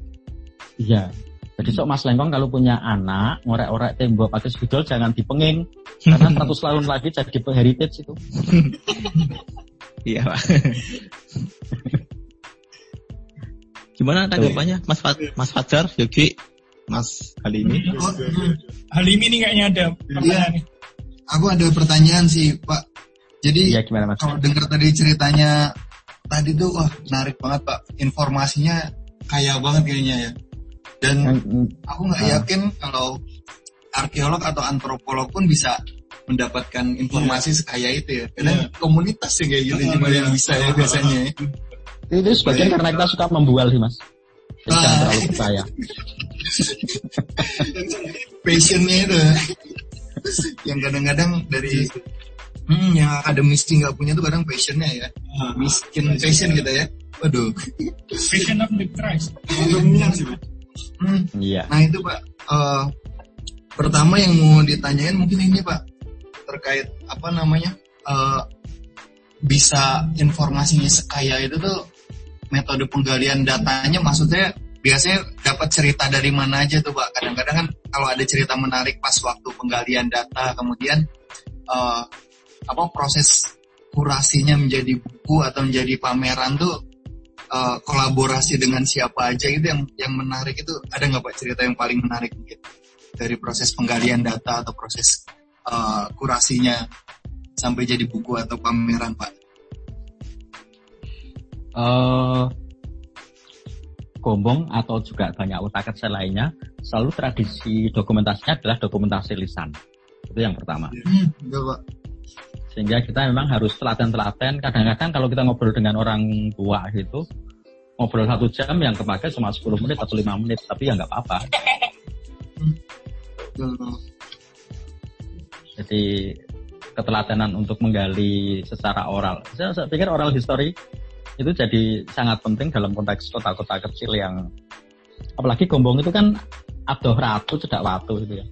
Iya. Jadi sok Mas Lengkong kalau punya anak ngorek-orek tembok pakai spidol jangan dipenging karena 100 tahun lagi jadi heritage itu. Iya Pak. Gimana tanggapannya Mas Fat Mas Fajar, Yogi, Mas kali ini? Oh, Hal ini nih kayaknya ada pertanyaan nih. aku ada pertanyaan sih Pak. Jadi Iya gimana Mas? kalau dengar tadi ceritanya tadi tuh wah menarik banget Pak. Informasinya kaya banget kayaknya ya. Dan Yang- mm, aku nggak Ah. yakin kalau arkeolog atau antropolog pun bisa mendapatkan informasi sekaya itu ya. Karena komunitas yang kayak gitu cuma yang bisa ya biasanya. ya. itu sebagian karena kita suka membual sih Mas. Jadi jangan Ah. terlalu percaya. Passionnya itu yang kadang-kadang dari hmm, yang akademisi nggak punya tuh kadang passionnya ya. Miskin passion gitu ya. Waduh. Passion of the Christ. Hmm, Iya. Nah itu Pak, eh, pertama yang mau ditanyain mungkin ini Pak terkait apa namanya eh, bisa informasinya sekaya itu tuh metode penggalian datanya maksudnya biasanya dapat cerita dari mana aja tuh Pak? Kadang-kadang kan kalau ada cerita menarik pas waktu penggalian data, kemudian uh, apa proses kurasinya menjadi buku atau menjadi pameran tuh uh, kolaborasi dengan siapa aja gitu yang yang menarik itu ada nggak Pak cerita yang paling menarik mungkin dari proses penggalian data atau proses uh, kurasinya sampai jadi buku atau pameran Pak? Uh, Gombong atau juga banyak utakat lainnya selalu tradisi dokumentasinya adalah dokumentasi lisan. Itu yang pertama. Hmm, Pak. sehingga kita memang harus telaten-telaten. Kadang-kadang kalau kita ngobrol dengan orang tua gitu ngobrol satu jam yang kepake cuma 10 menit atau 5 menit tapi ya nggak apa-apa. Jadi ketelatenan untuk menggali secara oral. Saya, saya pikir oral history itu jadi sangat penting dalam konteks kota-kota kecil yang apalagi Gombong itu kan adoh ratu cedak watu itu ya.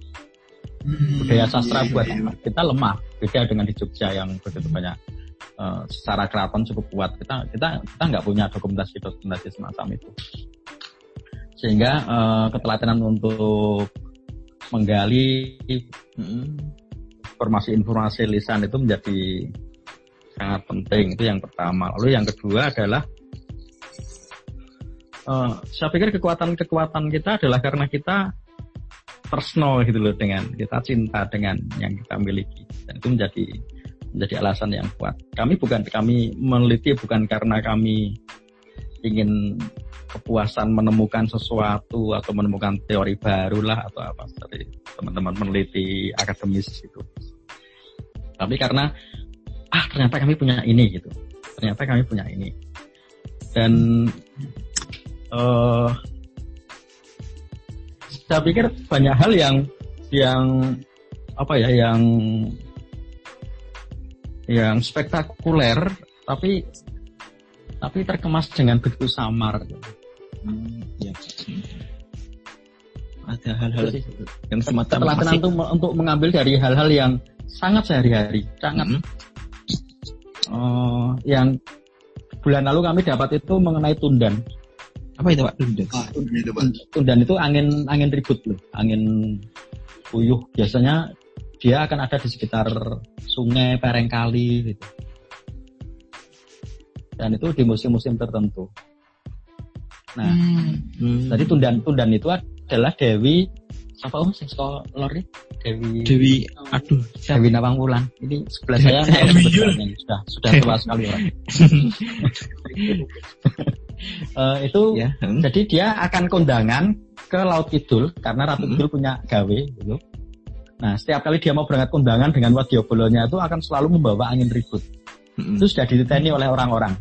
Hmm, budaya sastra iya, buat iya. kita lemah beda dengan di Jogja yang begitu banyak uh, secara keraton cukup kuat. Kita kita kita nggak punya dokumentasi dokumentasi semacam itu. Sehingga uh, ketelatenan untuk menggali informasi-informasi lisan itu menjadi sangat penting. Itu yang pertama. Lalu yang kedua adalah uh, saya pikir kekuatan-kekuatan kita adalah karena kita personal gitu loh dengan kita cinta dengan yang kita miliki. Dan itu menjadi menjadi alasan yang kuat. Kami bukan kami meneliti bukan karena kami ingin kepuasan menemukan sesuatu atau menemukan teori baru lah atau apa. Dari teman-teman meneliti akademis itu. Tapi karena ternyata kami punya ini gitu ternyata kami punya ini dan uh, saya pikir banyak hal yang yang apa ya yang yang spektakuler tapi tapi terkemas dengan begitu samar. Hmm, ya. Ada hal-hal yang semacam untuk untuk mengambil dari hal-hal yang sangat sehari-hari, sangat hmm uh, yang bulan lalu kami dapat itu mengenai tundan. Apa itu Pak tundan? Ah, tundan itu Pak. Tundan itu angin angin ribut loh, angin puyuh. Biasanya dia akan ada di sekitar sungai, pereng kali gitu. Dan itu di musim-musim tertentu. Nah, hmm. jadi tundan tundan itu adalah dewi apa om? Sing saka lor Dewi Dewi aduh Dewi Nawang Wulan. Ini sebelah saya yang sudah sudah tua sekali orang uh, itu ya. hmm. jadi dia akan kondangan ke Laut Kidul karena Ratu hmm. Kidul punya gawe gitu. Nah setiap kali dia mau berangkat kondangan dengan wadiobolonya itu akan selalu membawa angin ribut. Hmm. itu sudah diteni oleh orang-orang.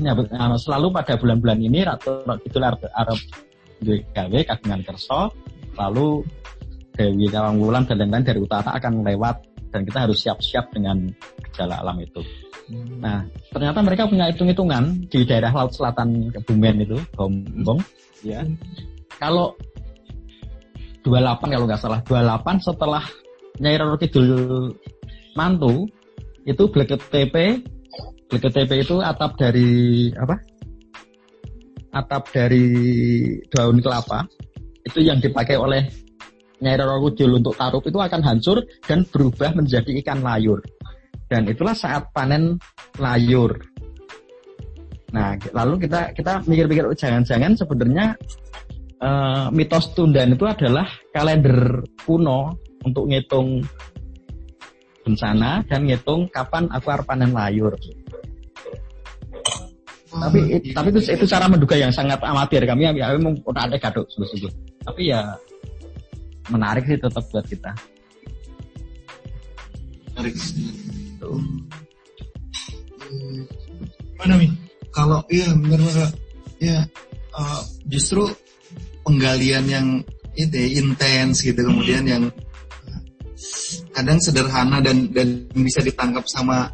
Ya, selalu pada bulan-bulan ini Ratu Kidul Arab gawe kagungan kerso lalu Dewi Wulan dan lain-lain dari utara akan lewat dan kita harus siap-siap dengan gejala alam itu. Hmm. Nah, ternyata mereka punya hitung-hitungan di daerah laut selatan Kebumen itu, Gombong, ya. Kalau 28 kalau nggak salah, 28 setelah Nyai Roro Kidul mantu itu Bleket TP, Bleket TP itu atap dari apa? Atap dari daun kelapa itu yang dipakai oleh Nyai Roro Kudul untuk tarup itu akan hancur dan berubah menjadi ikan layur. Dan itulah saat panen layur. Nah, lalu kita kita mikir-mikir oh, jangan-jangan sebenarnya uh, mitos Tundan itu adalah kalender kuno untuk ngitung bencana dan ngitung kapan aku harus panen layur. tapi tapi itu itu cara menduga yang sangat amatir kami memang udah ada gaduk sungguh tapi ya menarik sih tetap buat kita menarik Tuh. mana mi kalau iya benar-benar ya uh, justru penggalian yang itu ya, intens gitu kemudian hmm. yang kadang sederhana dan dan bisa ditangkap sama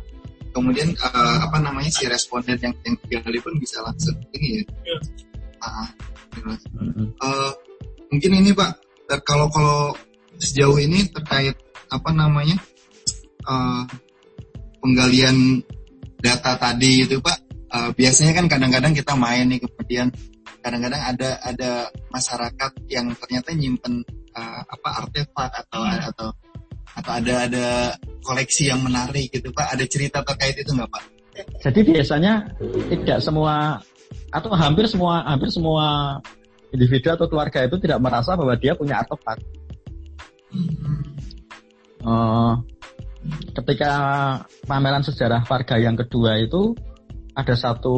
kemudian uh, apa namanya si responden yang yang digali pun bisa langsung ini ya. Yeah. Uh, uh, mungkin ini Pak kalau kalau sejauh ini terkait apa namanya uh, penggalian data tadi itu Pak uh, biasanya kan kadang-kadang kita main nih kemudian kadang-kadang ada ada masyarakat yang ternyata nyimpen uh, apa artefak atau atau atau ada ada koleksi yang menarik gitu pak. Ada cerita terkait itu nggak pak? Jadi biasanya tidak semua atau hampir semua hampir semua individu atau keluarga itu tidak merasa bahwa dia punya artefak. Eh, ketika pameran sejarah warga yang kedua itu ada satu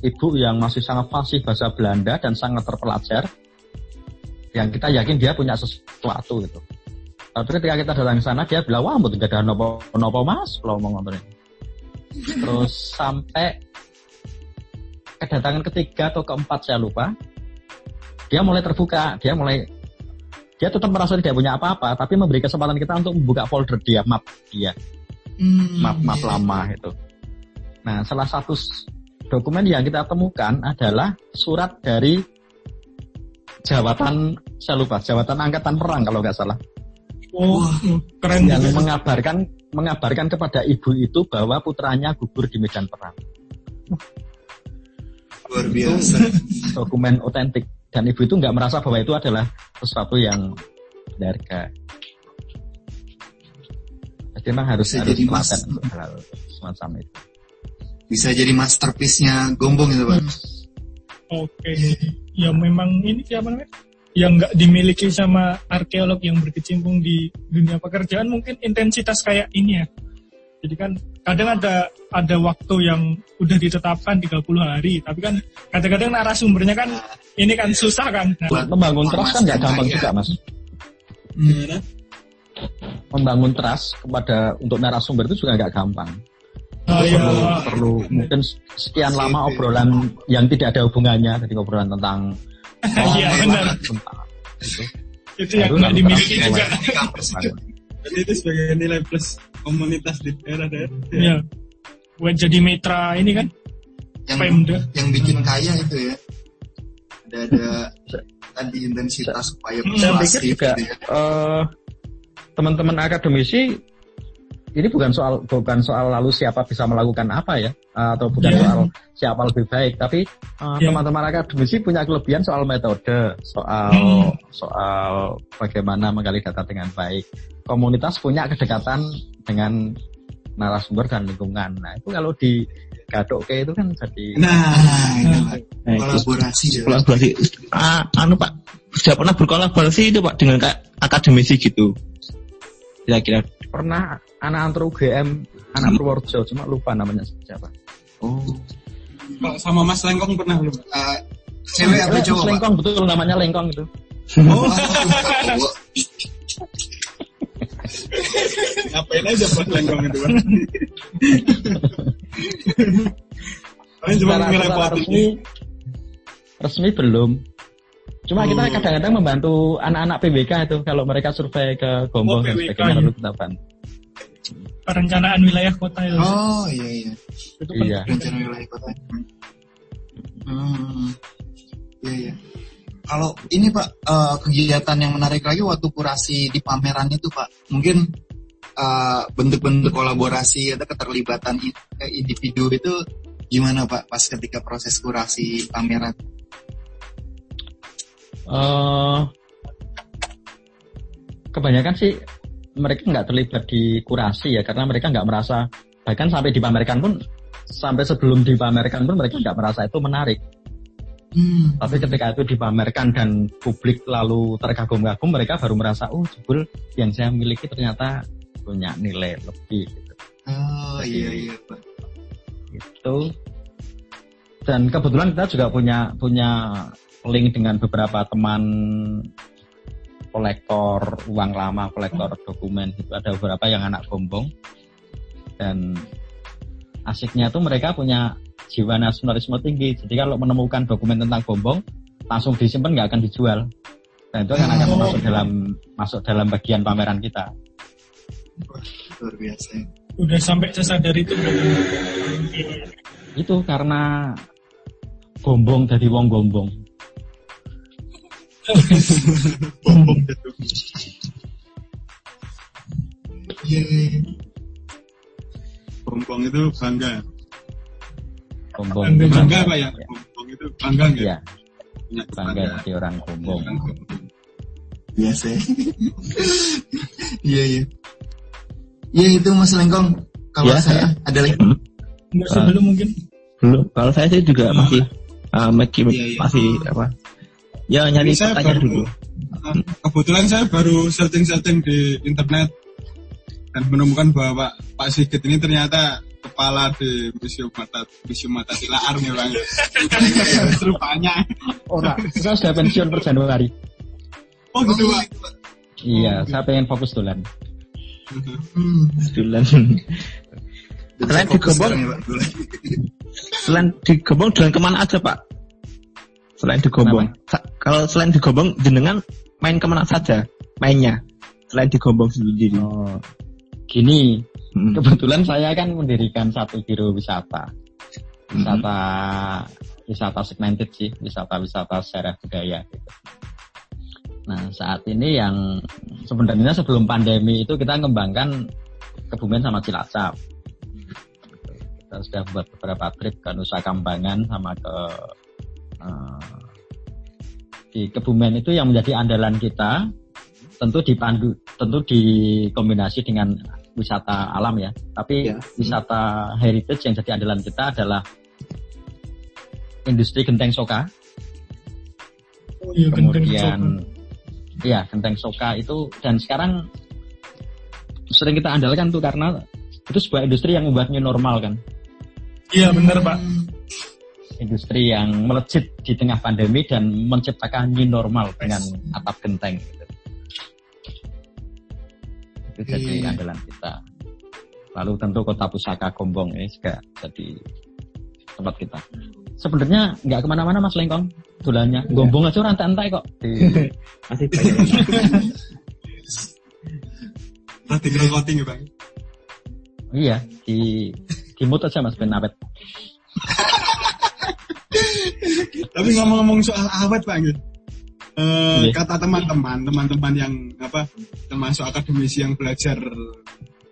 ibu yang masih sangat fasih bahasa Belanda dan sangat terpelajar yang kita yakin dia punya sesuatu gitu. Tapi ketika kita datang ke sana dia bilang wah betul tidak ada nopo nopo mas kalau mau ngomongin. Terus sampai kedatangan ketiga atau keempat saya lupa, dia mulai terbuka, dia mulai dia tetap merasa tidak punya apa-apa, tapi memberi kesempatan kita untuk membuka folder dia, map dia, map map lama itu. Nah, salah satu dokumen yang kita temukan adalah surat dari jabatan saya lupa, jabatan angkatan perang kalau nggak salah, Oh, keren yang juga. mengabarkan mengabarkan kepada ibu itu bahwa putranya gugur di medan perang. luar biasa dokumen otentik dan ibu itu nggak merasa bahwa itu adalah sesuatu yang berharga. Jadi memang harus Bisa harus jadi mas- hal semacam itu. bisa jadi masterpiece-nya Gombong itu pak Oke. Ya memang ini siapa namanya? Yang nggak dimiliki sama arkeolog yang berkecimpung di dunia pekerjaan mungkin intensitas kayak ini ya. Jadi kan kadang ada ada waktu yang udah ditetapkan 30 hari, tapi kan kadang-kadang narasumbernya kan ini kan susah kan. Nah, Buat Membangun trust kan nggak gampang kaya. juga mas. Gimana? Membangun trust kepada untuk narasumber itu juga nggak gampang. ah, ya, Perlu, perlu mungkin sekian lama obrolan yang tidak ada hubungannya, jadi obrolan tentang Iya benar. tentang itu. Itu yang nggak dimiliki juga. Jadi itu sebagai nilai plus komunitas di daerah-daerah. Iya. Buat jadi mitra ini kan yang Pemda. yang bikin kaya itu ya ada ada tadi intensitas upaya Saya pikir juga gitu ya. eh, teman-teman akademisi ini bukan soal bukan soal lalu siapa bisa melakukan apa ya atau bukan Ya. soal siapa lebih baik tapi eh, Ya. teman-teman akademisi punya kelebihan soal metode soal Hmm. soal bagaimana menggali data dengan baik komunitas punya kedekatan dengan narasumber dan lingkungan nah itu kalau di gadok kayak itu kan jadi Nah, Pak. Nah, itu kolaborasi kolaborasi. Ah, anu Pak, sudah pernah berkolaborasi itu Pak dengan akademisi gitu. Kira-kira. pernah anak antro UGM anak Purworejo cuma lupa namanya siapa Oh. Kalau sama Mas Lengkong pernah belum? Eh, cewek atau Eh, cowok pak? Lengkong betul namanya Lengkong itu. Oh. Ngapain aja Mas Lengkong itu? Kalian cuma ngerepotin. resmi resmi belum. Cuma kita Oh. kadang-kadang membantu anak-anak PBK itu kalau mereka survei ke Gombong Oh, dan sebagainya ya. lalu kita bantu. perencanaan wilayah kota itu. Oh iya iya. Itu Iya. Rencana wilayah kota. Hmm. Iya iya. Kalau ini Pak eh, kegiatan yang menarik lagi waktu kurasi di pameran itu Pak, mungkin eh, bentuk-bentuk kolaborasi atau keterlibatan individu itu gimana Pak pas ketika proses kurasi pameran? Eh, kebanyakan sih mereka nggak terlibat di kurasi ya karena mereka nggak merasa bahkan sampai dipamerkan pun sampai sebelum dipamerkan pun mereka nggak merasa itu menarik. Hmm. Tapi ketika itu dipamerkan dan publik lalu terkagum-kagum, mereka baru merasa, oh jebul yang saya miliki ternyata punya nilai lebih. Gitu. Oh iya iya Pak. Gitu. Dan kebetulan kita juga punya punya link dengan beberapa teman kolektor uang lama, kolektor dokumen. Itu ada beberapa yang anak gombong. Dan asiknya tuh mereka punya jiwa nasionalisme tinggi. Jadi kalau menemukan dokumen tentang gombong, langsung disimpan nggak akan dijual. Dan itu akan akan Oh. masuk dalam masuk dalam bagian pameran kita. Luar biasa. ya. udah sampai sesadar itu. Itu karena gombong dari wong gombong. Iya iya. iya. Bombong itu bangga. Gombong. Bangga, Bangga Pak ya? Bombong itu bangga nggak? Iya. punya Bangga jadi orang Gombong. Biasa. ya. Iya iya. Iya itu Mas Lengkong. Kalau Ya. saya ada lagi. Enggak sebelum mungkin. Belum. Kalau saya sih juga masih uh, masih, Iya, iya. masih apa? Ya nyari Saya pertanyaan baru- dulu. Nah, kebetulan saya baru searching-searching di internet dan menemukan bahwa Pak, Pak Sigit ini ternyata kepala di Museum Mata Museum Mata Tilaar nih bang. Rupanya. Ora, saya sudah pensiun per Januari. Oh gitu pak. Iya, saya pengen fokus dolan. Hmm. Bulan. Udah Selain di ya. Boleh. Selain di Gombong jalan ke mana aja pak? Selain di Gombong. Sa- kalau selain di Gombong jenengan main ke mana saja? Mainnya selain di Gombong sendiri. Oh, gini, Hmm. kebetulan saya kan mendirikan satu biro wisata. Wisata wisata segmented sih, wisata-wisata secara budaya gitu. Nah, saat ini yang sebenarnya sebelum pandemi itu kita ngembangkan Kebumen sama Cilacap. Kita sudah buat beberapa trip ke Nusa Kambangan sama ke eh, di Kebumen itu yang menjadi andalan kita tentu dipandu tentu dikombinasi dengan wisata alam ya tapi Ya. wisata heritage yang jadi andalan kita adalah industri genteng soka Oh iya genteng kemudian ya genteng soka itu dan sekarang sering kita andalkan tuh karena itu sebuah industri yang membuat new normal kan Iya benar pak. industri yang melejit di tengah pandemi dan menciptakan new normal dengan atap genteng. Itu jadi Iya. andalan kita. Lalu tentu kota pusaka Gombong ini juga jadi tempat kita. Sebenarnya nggak ke mana-mana mas Lengkong. Dolannya Gombong aja orang santai kok. Di- Masih banyak. Tadi ngerokoting ya bang. iya di di mood aja mas Ben awet Tapi ngomong-ngomong soal awet pak Eh, Iya. kata teman-teman, teman-teman yang apa termasuk akademisi yang belajar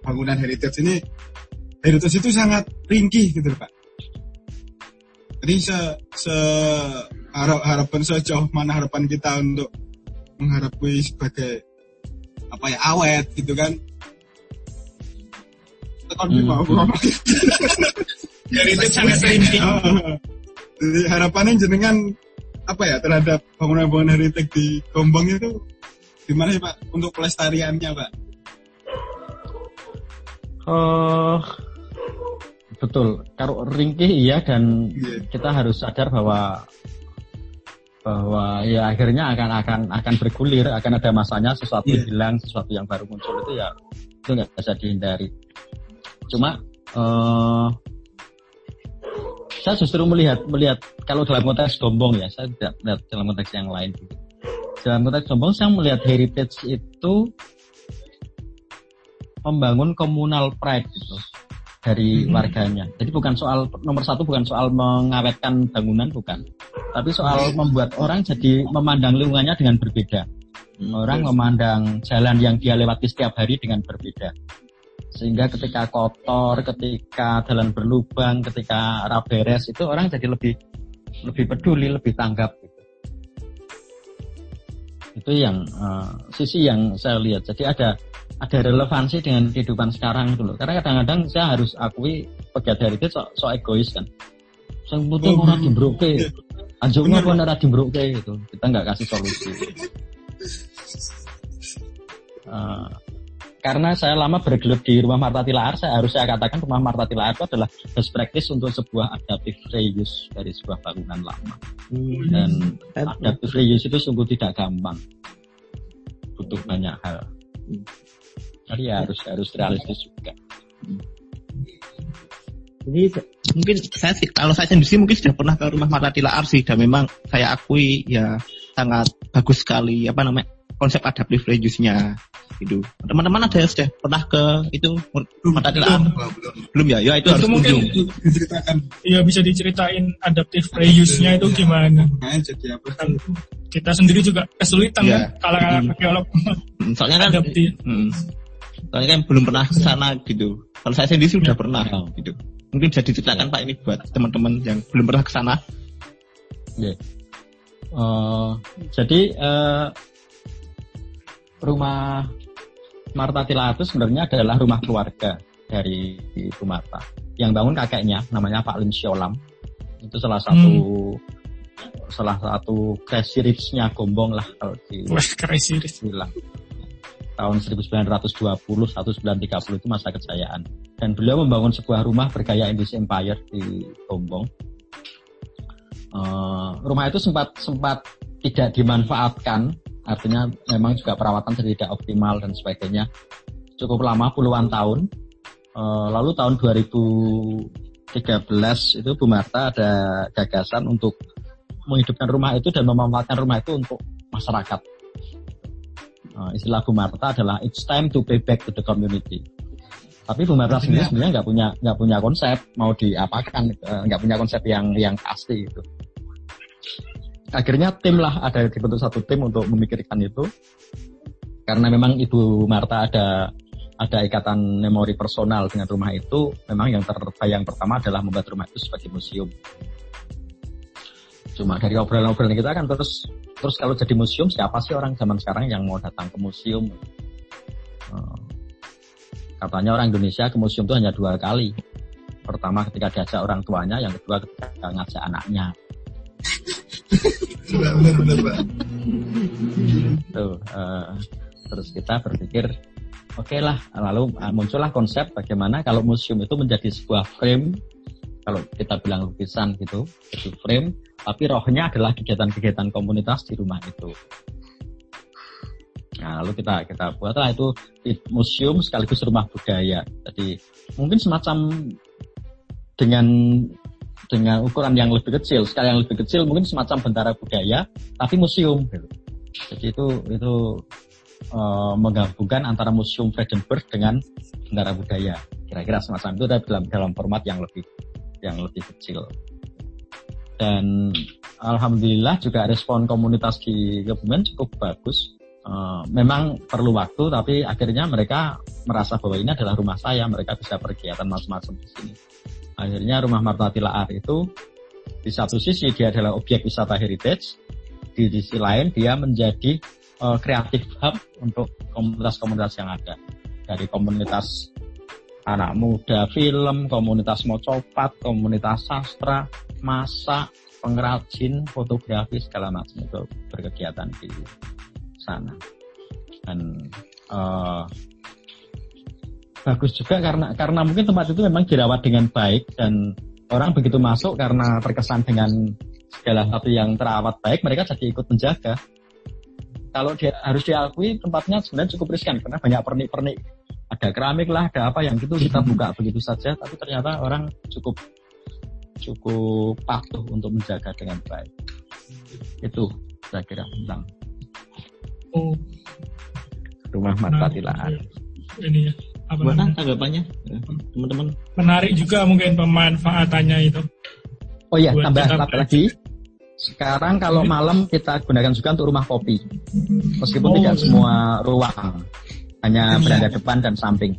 bangunan heritage ini, heritage itu sangat ringkih gitu pak. Jadi se, se harap, harapan sejauh mana harapan kita untuk mengharapi sebagai apa ya awet gitu kan? Tekan Hmm. mau Heritage sangat. Jadi harapannya jenengan apa ya terhadap bangunan-bangunan heritage di Gombong itu gimana sih Pak untuk pelestariannya Pak? Oh, betul. Kalau ringkih iya dan Iya. kita harus sadar bahwa bahwa ya akhirnya akan akan akan bergulir, akan ada masanya sesuatu Iya. hilang, sesuatu yang baru muncul itu ya itu nggak bisa dihindari. Cuma eh saya justru melihat melihat kalau dalam konteks Gombong ya, saya tidak melihat dalam konteks yang lain. Dalam konteks Gombong saya melihat heritage itu membangun komunal pride gitu dari warganya. Jadi bukan soal nomor satu bukan soal mengawetkan bangunan bukan, tapi soal membuat orang jadi memandang lingkungannya dengan berbeda. Orang memandang jalan yang dia lewati setiap hari dengan berbeda. Sehingga ketika kotor, ketika jalan berlubang, ketika raberes itu orang jadi lebih lebih peduli, lebih tanggap gitu. Itu yang eh, sisi yang saya lihat. Jadi ada ada relevansi dengan kehidupan sekarang dulu. Karena kadang-kadang saya harus akui pegiat heritage sok so egois kan. Saya butuh Oh, orang dimbroke. Anjungnya pun ora dimbroke gitu. Kita nggak kasih solusi. Eh, karena saya lama bergelut di rumah Marta Tilaar, saya harus saya katakan rumah Marta Tilaar itu adalah best practice untuk sebuah adaptive reuse dari sebuah bangunan lama. Dan adaptive reuse itu sungguh tidak gampang. Butuh banyak hal. Jadi ya harus harus realistis juga. Jadi mungkin saya sih kalau saya sendiri mungkin sudah pernah ke rumah Marta Tilaar sih dan memang saya akui ya sangat bagus sekali apa namanya konsep adaptive reuse-nya gitu. Teman-teman ada yang sudah pernah ke itu Tilaar? Wah, belum. Belum ya? Ya itu, Itu harus mungkin kunjung. Diceritakan Iya bisa diceritain adaptive reuse-nya itu gimana? nah, jadi apa? Kan kita sendiri juga kesulitan Iya. kan kalau Hmm. arkeolog Soalnya kan adaptive. Hmm. Soalnya kan belum pernah ke sana gitu. Kalau saya sendiri sih udah pernah gitu. Mungkin bisa diceritakan Pak ini buat teman-teman yang belum pernah ke sana. Ya. Eh, jadi eh, rumah Marta Tila itu sebenarnya adalah rumah keluarga dari Ibu Marta. Yang bangun kakeknya namanya Pak Lim Siolam. Itu salah satu salah satu crazy rich-nya Gombong lah kalau di crazy rich. bilang. Tahun 1920 1930 itu masa kejayaan. Dan beliau membangun sebuah rumah bergaya English Empire di Gombong. Eh, rumah itu sempat sempat tidak dimanfaatkan, artinya memang juga perawatan tidak optimal dan sebagainya. Cukup lama puluhan tahun. Eh, lalu tahun 2013 itu Bu Marta ada gagasan untuk menghidupkan rumah itu dan memanfaatkan rumah itu untuk masyarakat. Eh, istilah Bu Marta adalah it's time to pay back to the community. Tapi Bu Marta sendiri sebenarnya nggak punya nggak punya konsep mau diapakan, eh, nggak punya konsep yang yang pasti gitu. Akhirnya tim lah ada dibentuk satu tim untuk memikirkan itu. Karena memang Ibu Marta ada ada ikatan memori personal dengan rumah itu, memang yang terbayang pertama adalah membuat rumah itu sebagai museum. Cuma dari obrolan-obrolan kita kan terus terus kalau jadi museum siapa sih orang zaman sekarang yang mau datang ke museum? Eh, katanya orang Indonesia ke museum itu hanya dua kali. Pertama ketika diajak orang tuanya, yang kedua ketika ngajak anaknya. Tuh, eh, terus kita berpikir, oke lah, lalu eh, muncullah konsep bagaimana kalau museum itu menjadi sebuah frame, kalau kita bilang lukisan gitu, itu frame, tapi rohnya adalah kegiatan-kegiatan komunitas di rumah itu. Nah, lalu kita kita buatlah itu museum sekaligus rumah budaya. Jadi mungkin semacam dengan dengan ukuran yang lebih kecil, skala yang lebih kecil mungkin semacam bentara budaya, tapi museum. Gitu. Jadi itu itu eh, menggabungkan antara museum Fredensburg dengan bentara budaya. Kira-kira semacam itu tapi dalam dalam format yang lebih yang lebih kecil. Dan alhamdulillah juga respon komunitas di Kebumen cukup bagus. Eh, memang perlu waktu, tapi akhirnya mereka merasa bahwa ini adalah rumah saya, mereka bisa berkegiatan macam-macam di sini. Akhirnya rumah Marta Tilaar itu di satu sisi dia adalah objek wisata heritage, di sisi lain dia menjadi uh, creative hub untuk komunitas-komunitas yang ada. Dari komunitas anak muda film, komunitas mocopat, komunitas sastra, masak, pengrajin, fotografi segala macam itu berkegiatan di sana. Dan uh, bagus juga karena karena mungkin tempat itu memang dirawat dengan baik dan orang begitu masuk karena terkesan dengan segala satu yang terawat baik mereka jadi ikut menjaga. Kalau dia harus diakui tempatnya sebenarnya cukup riskan karena banyak pernik-pernik ada keramik lah, ada apa yang gitu kita buka begitu saja, tapi ternyata orang cukup cukup patuh untuk menjaga dengan baik. Itu saya kira tentang Oh, rumah Marta Tilaan. ini ya. Apa Gimana namanya? tanggapannya teman-teman? Menarik juga mungkin pemanfaatannya itu. Oh iya, tambah tambah lagi. Sekarang kalau malam kita gunakan juga untuk rumah kopi. Meskipun Oh, tidak iya. semua ruang, hanya berada depan dan samping.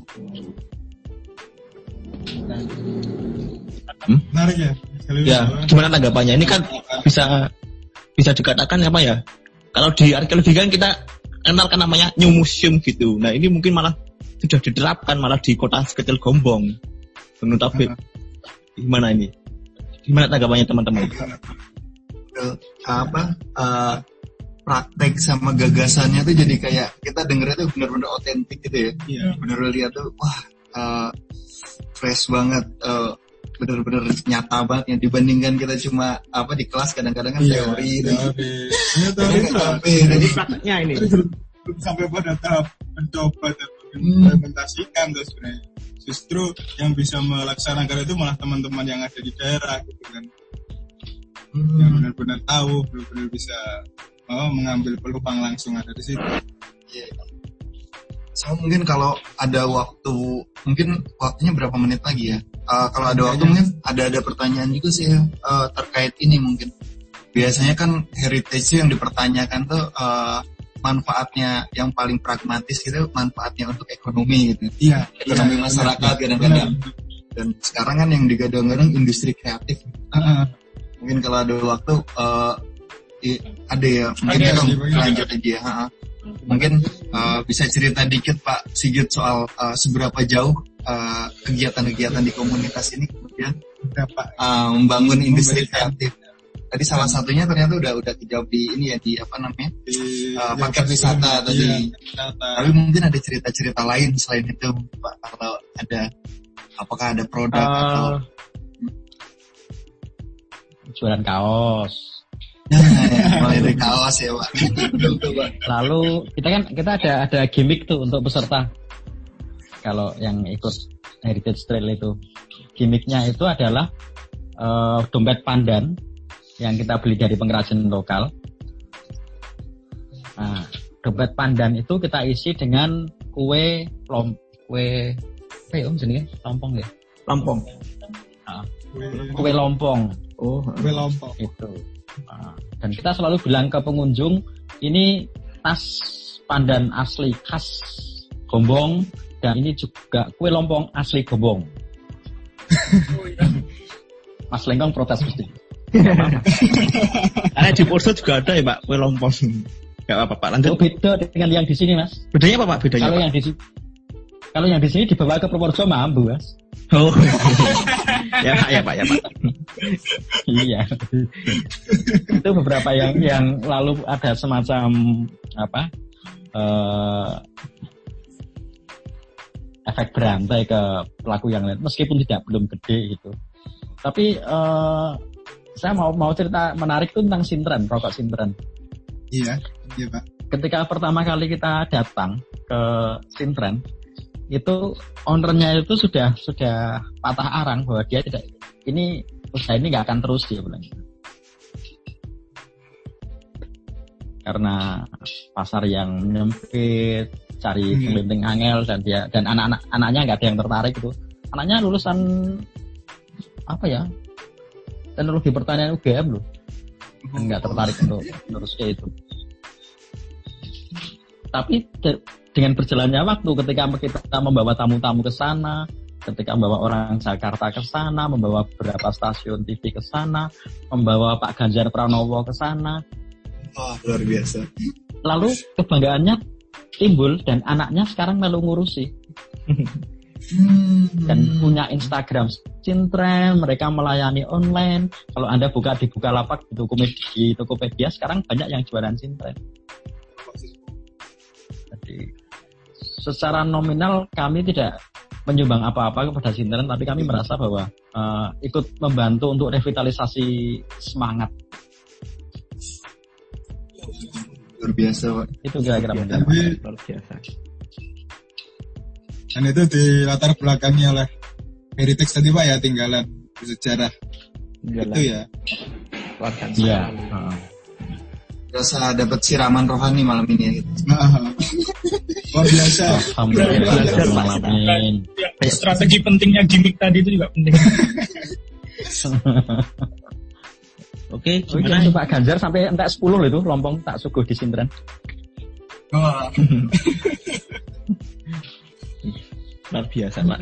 Menarik ya. Sekali Ya, gimana tanggapannya? Ini kan bisa bisa dikatakan apa ya? Kalau di arkeologi kan kita kenal kan namanya new museum gitu. Nah ini mungkin malah sudah diterapkan malah di kota sekecil Gombong. Menurut Taufik, gimana ini? Gimana tanggapannya teman-teman? Ke- apa eh, praktek sama gagasannya tuh jadi kayak kita dengernya tuh bener-bener otentik gitu ya. Iya. Bener lihat tuh wah eh, fresh banget. eh, bener-bener nyata banget yang dibandingkan kita cuma apa di kelas kadang-kadang kan Iya. teori gitu. Teori. Ini sampai jadi Prakteknya ini. sampai pada tahap mencoba dan Hmm. mengimplementasikan tuh sebenarnya. Justru yang bisa melaksanakan itu malah teman-teman yang ada di daerah gitu kan. Yang benar-benar tahu, benar-benar bisa oh, mengambil peluang langsung ada di situ. Iya. So mungkin kalau ada waktu, mungkin waktunya berapa menit lagi ya? Eh, kalau ada waktu mungkin ada ada pertanyaan juga sih ya, eh, terkait ini mungkin. Biasanya kan heritage yang dipertanyakan tuh eh, manfaatnya yang paling pragmatis gitu, manfaatnya untuk ekonomi gitu. Iya. Ekonomi iya, masyarakat benar. kadang-kadang. Dan sekarang kan yang digadang-gadang industri kreatif. Heeh. Mungkin kalau ada waktu, eh, i- ada ya mungkin Ada, dong ada. lanjut aja ha. mungkin uh, bisa cerita dikit Pak Sigit soal uh, seberapa jauh uh, kegiatan-kegiatan di komunitas ini kemudian uh, membangun industri kreatif tadi salah satunya ternyata udah udah dijawab di ini ya di apa namanya Di, Uh, yang paket wisata iya, tadi. wisata. tapi mungkin ada cerita-cerita lain selain itu Pak atau ada apakah ada produk atau Eh, jualan kaos. Nah, mulai dari kaos ya Pak Lalu kita kan kita ada ada gimmick tuh untuk peserta. Kalau yang ikut Heritage Trail itu, gimmicknya itu adalah eh, dompet pandan yang kita beli dari pengrajin lokal. Nah, dompet pandan itu kita isi dengan kue lom kue apa ya om jenenge? Lompong ya? Lampung. kue lompong. Oh, Kue lompok. itu. Nah, dan kita selalu bilang ke pengunjung ini tas pandan asli khas Gombong dan ini juga kue lompong asli Gombong. Mas Lengkong protes pasti Karena di Poso juga ada ya Pak, kue lompong. Gak apa-apa Pak, lanjut. Oh, beda dengan yang di sini mas Bedanya apa Pak? Bedanya kalau yang di sini kalau yang di sini dibawa ke Purworejo mambu mas Oh. ya Pak, ya Pak, ya Pak. iya itu beberapa yang yang lalu ada semacam apa eh efek berantai ke pelaku yang lain meskipun tidak belum gede gitu tapi eh saya mau mau cerita menarik tuh tentang sintren rokok sintren Iya, iya Pak. ketika pertama kali kita datang ke sintren itu ownernya itu sudah sudah patah arang bahwa dia tidak ini usaha ini nggak akan terus dia bilang karena pasar yang menyempit cari Hmm. angel dan dia dan anak-anak anaknya nggak ada yang tertarik itu anaknya lulusan apa ya teknologi pertanian UGM loh dan nggak tertarik untuk terus kayak itu. Tapi de- dengan berjalannya waktu ketika kita membawa tamu-tamu ke sana ketika membawa orang Jakarta ke sana membawa beberapa stasiun TV ke sana membawa Pak Ganjar Pranowo ke sana Wah, luar biasa. lalu kebanggaannya timbul dan anaknya sekarang melu ngurusi Hmm. dan punya Instagram Cintren, mereka melayani online. Kalau Anda buka di Bukalapak di Tokopedia, di Tokopedia sekarang banyak yang jualan Cintren. Jadi secara nominal kami tidak menyumbang apa-apa kepada Cintren, tapi kami merasa bahwa eh, ikut membantu untuk revitalisasi semangat Luar biasa, Pak. itu kira-kira Luar biasa. Dan itu di latar belakangi oleh heritage tadi Pak ya tinggalan sejarah itu ya. Iya. heeh. Rasa dapat siraman rohani malam ini ya luar biasa. Alhamdulillah. Ya, strategi pentingnya gimmick tadi itu juga penting. Oke, Oh, itu gimana? Pak Ganjar sampai entek 10 loh itu lompong tak suguh di Sintren. Wah, Luar biasa Pak.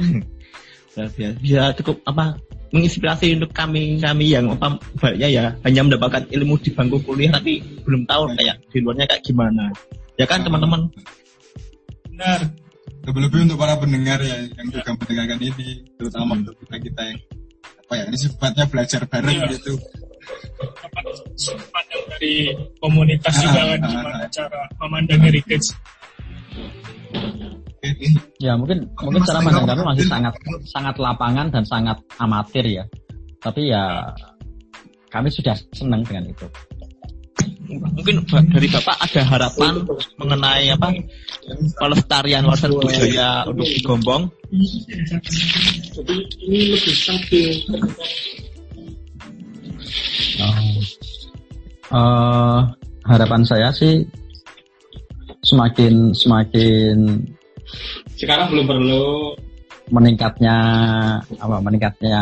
Luar biasa. Bisa cukup apa menginspirasi untuk kami kami yang apa baiknya ya hanya mendapatkan ilmu di bangku kuliah tapi belum tahu kayak di luarnya kayak gimana. Ya kan teman-teman? Benar. lebih-lebih untuk para pendengar ya yang juga mendengarkan ini, terutama untuk kita kita yang apa ya ini sifatnya belajar bareng Iya. gitu. Pandang dari komunitas Ah, juga kan ah, gimana ah. cara memandang heritage. Ya mungkin mungkin Mas cara pandang kami masih sangat sangat lapangan dan sangat amatir ya. Tapi ya kami sudah senang dengan itu. Mungkin dari Bapak ada harapan mengenai apa pelestarian warisan budaya untuk di Gombong. Jadi ini lebih stabil. Eh, harapan saya sih semakin semakin Sekarang belum perlu meningkatnya apa meningkatnya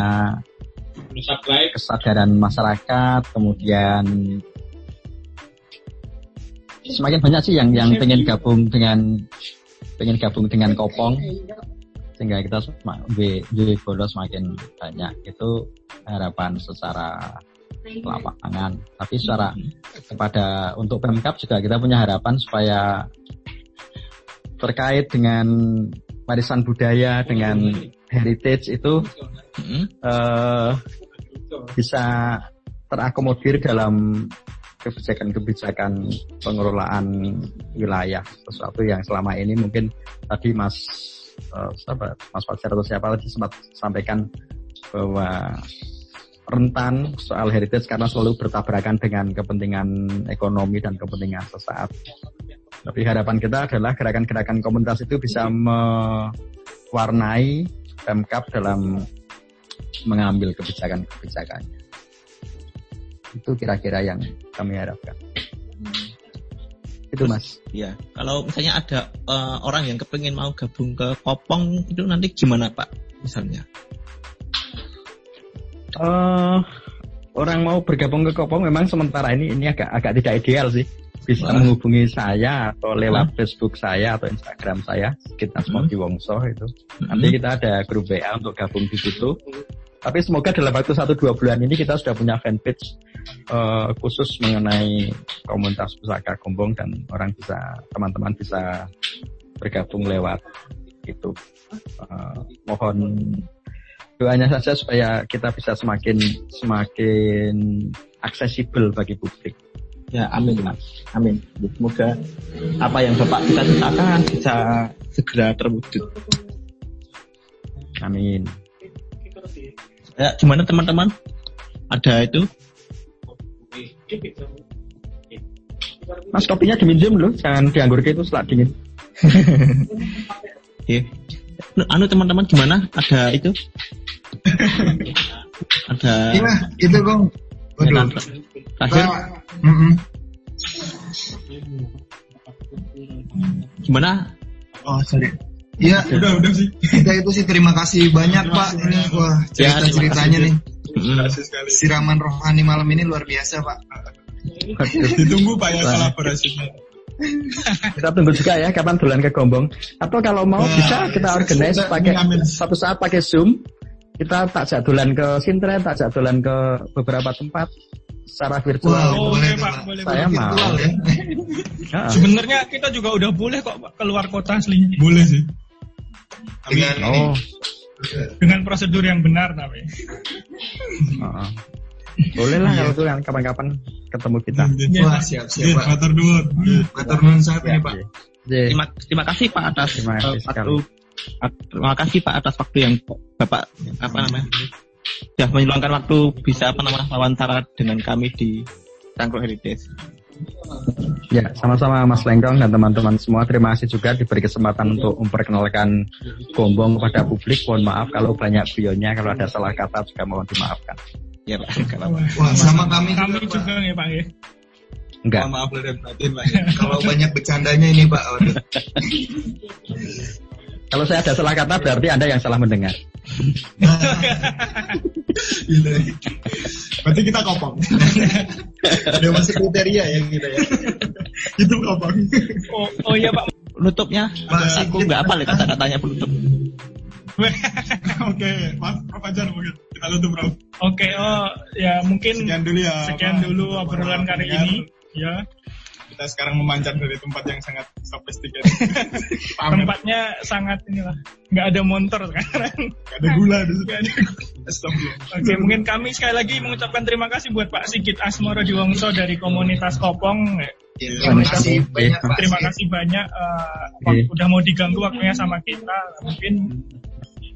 kesadaran masyarakat kemudian semakin banyak sih yang yang pengen gabung dengan pengen gabung dengan kopong. Sehingga kita di di bolos semakin banyak. Itu harapan secara lapangan. Tapi secara kepada untuk Pemkap juga kita punya harapan supaya terkait dengan warisan budaya dengan heritage itu eh, bisa terakomodir dalam kebijakan-kebijakan pengelolaan wilayah. Sesuatu yang selama ini mungkin tadi Mas siapa? Mas Fajar atau siapa tadi sempat sampaikan bahwa rentan soal heritage karena selalu bertabrakan dengan kepentingan ekonomi dan kepentingan sesaat. Tapi harapan kita adalah gerakan-gerakan komunitas itu bisa mewarnai Pemkap dalam mengambil kebijakan-kebijakannya. Itu kira-kira yang kami harapkan. Itu Mas. Ya, kalau misalnya ada eh, orang yang kepingin mau gabung ke Kopong itu nanti gimana Pak? Misalnya. eh orang mau bergabung ke Kopong memang sementara ini ini agak agak tidak ideal sih. Bisa Wah. menghubungi saya atau lewat Facebook saya atau Instagram saya, kita Hmm. Smoky Wongso itu. Nanti kita ada grup WA untuk gabung di situ. Tapi semoga dalam waktu satu dua bulan ini kita sudah punya fanpage eh, khusus mengenai komunitas pusaka Gombong dan orang bisa teman-teman bisa bergabung lewat itu. Eh, mohon doanya saja supaya kita bisa semakin semakin aksesibel bagi publik. Ya, amin Mas. Amin. Semoga apa yang Bapak cita-citakan bisa segera terwujud. Amin. Ya, gimana teman-teman? Ada itu? Mas kopinya diminjem loh, jangan dianggur itu setelah dingin. Ya. Anu teman-teman gimana? Ada itu? Ada Iya, itu kong. Waduh. Terakhir Pak, mm-mm. gimana? Oh, sorry. Iya, Udah, udah sih. kita itu sih terima kasih banyak Pak. Ini wah Ya, cerita-ceritanya nih. Terima kasih sekali. Siraman rohani malam ini luar biasa Pak. Ditunggu Pak ya kolaborasinya. Kita tunggu juga ya kapan dolan ke Gombong. Atau kalau mau Nah, bisa kita organize pakai satu saat pakai Zoom. Kita tak jadulan ke Sintren, tak jadulan ke beberapa tempat secara virtual. Wow, Oh, boleh boleh, Pak, boleh, Saya Virtual mau. ya. Heeh. Sebenarnya kita juga udah boleh kok keluar kota aslinya Boleh sih. Dengan ini. Oh, dengan prosedur yang benar tapi. heeh. Boleh lah kalau tuh yang kapan-kapan ketemu kita. Wah, siap siap Iya, Pak. matur nuwun. Matur nuwun saat ini Pak. Iya. Terima, terima kasih Pak atas Terima kasih eh, sekali. waktu. Terima kasih Pak atas waktu yang Bapak apa namanya? Sudah meluangkan waktu bisa apa namanya wawancara dengan kami di Cangkruk Heritage. Ya, sama-sama Mas Lengkong dan teman-teman semua. Terima kasih juga diberi kesempatan untuk memperkenalkan Gombong kepada publik. Mohon maaf kalau banyak guyonnya, kalau ada salah kata juga mohon dimaafkan. Ya Pak. apa-apa. Wah, sama kami Kami juga, juga ya Pak ya. Enggak. Mohon maaf dan batin Pak. ya. Kalau banyak bercandanya ini Pak. Kalau saya ada salah kata berarti Anda yang salah mendengar. Gitu. Berarti kita kopong. Udah masuk kriteria ya kita ya. Itu kopong. Oh, oh iya Pak. Penutupnya, Pak, aku nggak apa ya kata-katanya penutup. Oke, Mas Prof Fajar mungkin kita tutup Prof. Oke, oh ya mungkin Sekian dulu ya. sekian dulu obrolan kali ini. Ya, Kita sekarang memanjat dari tempat yang sangat sophisticated. Pamer. tempatnya sangat inilah. Nggak ada motor sekarang. Gak ada gula di situ. Nggak ada. Astagfirullah. Oke, mungkin kami sekali lagi mengucapkan terima kasih buat Pak Sigit Asmoro Diwongso dari komunitas Kopong. Ya, terima kasih banyak Pak. Terima kasih banyak eh, Iya. wak- udah mau diganggu waktunya sama kita. Mungkin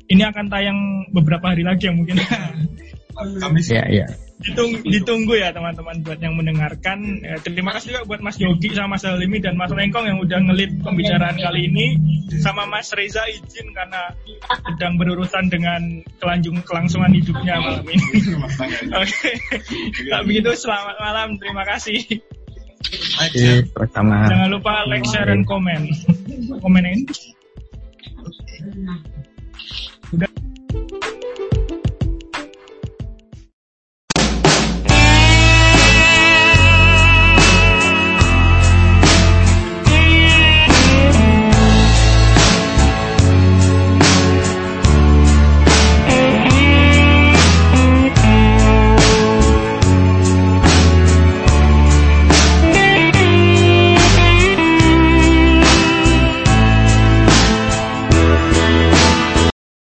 ini akan tayang beberapa hari lagi ya mungkin. Kami sih Iya, iya. Ditung- ditunggu ya teman-teman buat yang mendengarkan. Eh, terima kasih juga buat Mas Yogi sama Mas Halimi dan Mas Lengkong yang udah ngelit pembicaraan kali ini. Sama Mas Reza izin karena sedang berurusan dengan kelanjung kelangsungan hidupnya malam ini. Oke, tak begitu selamat malam. Terima kasih. Oke, bersama. Jangan lupa like, share, dan komen. Komen ini.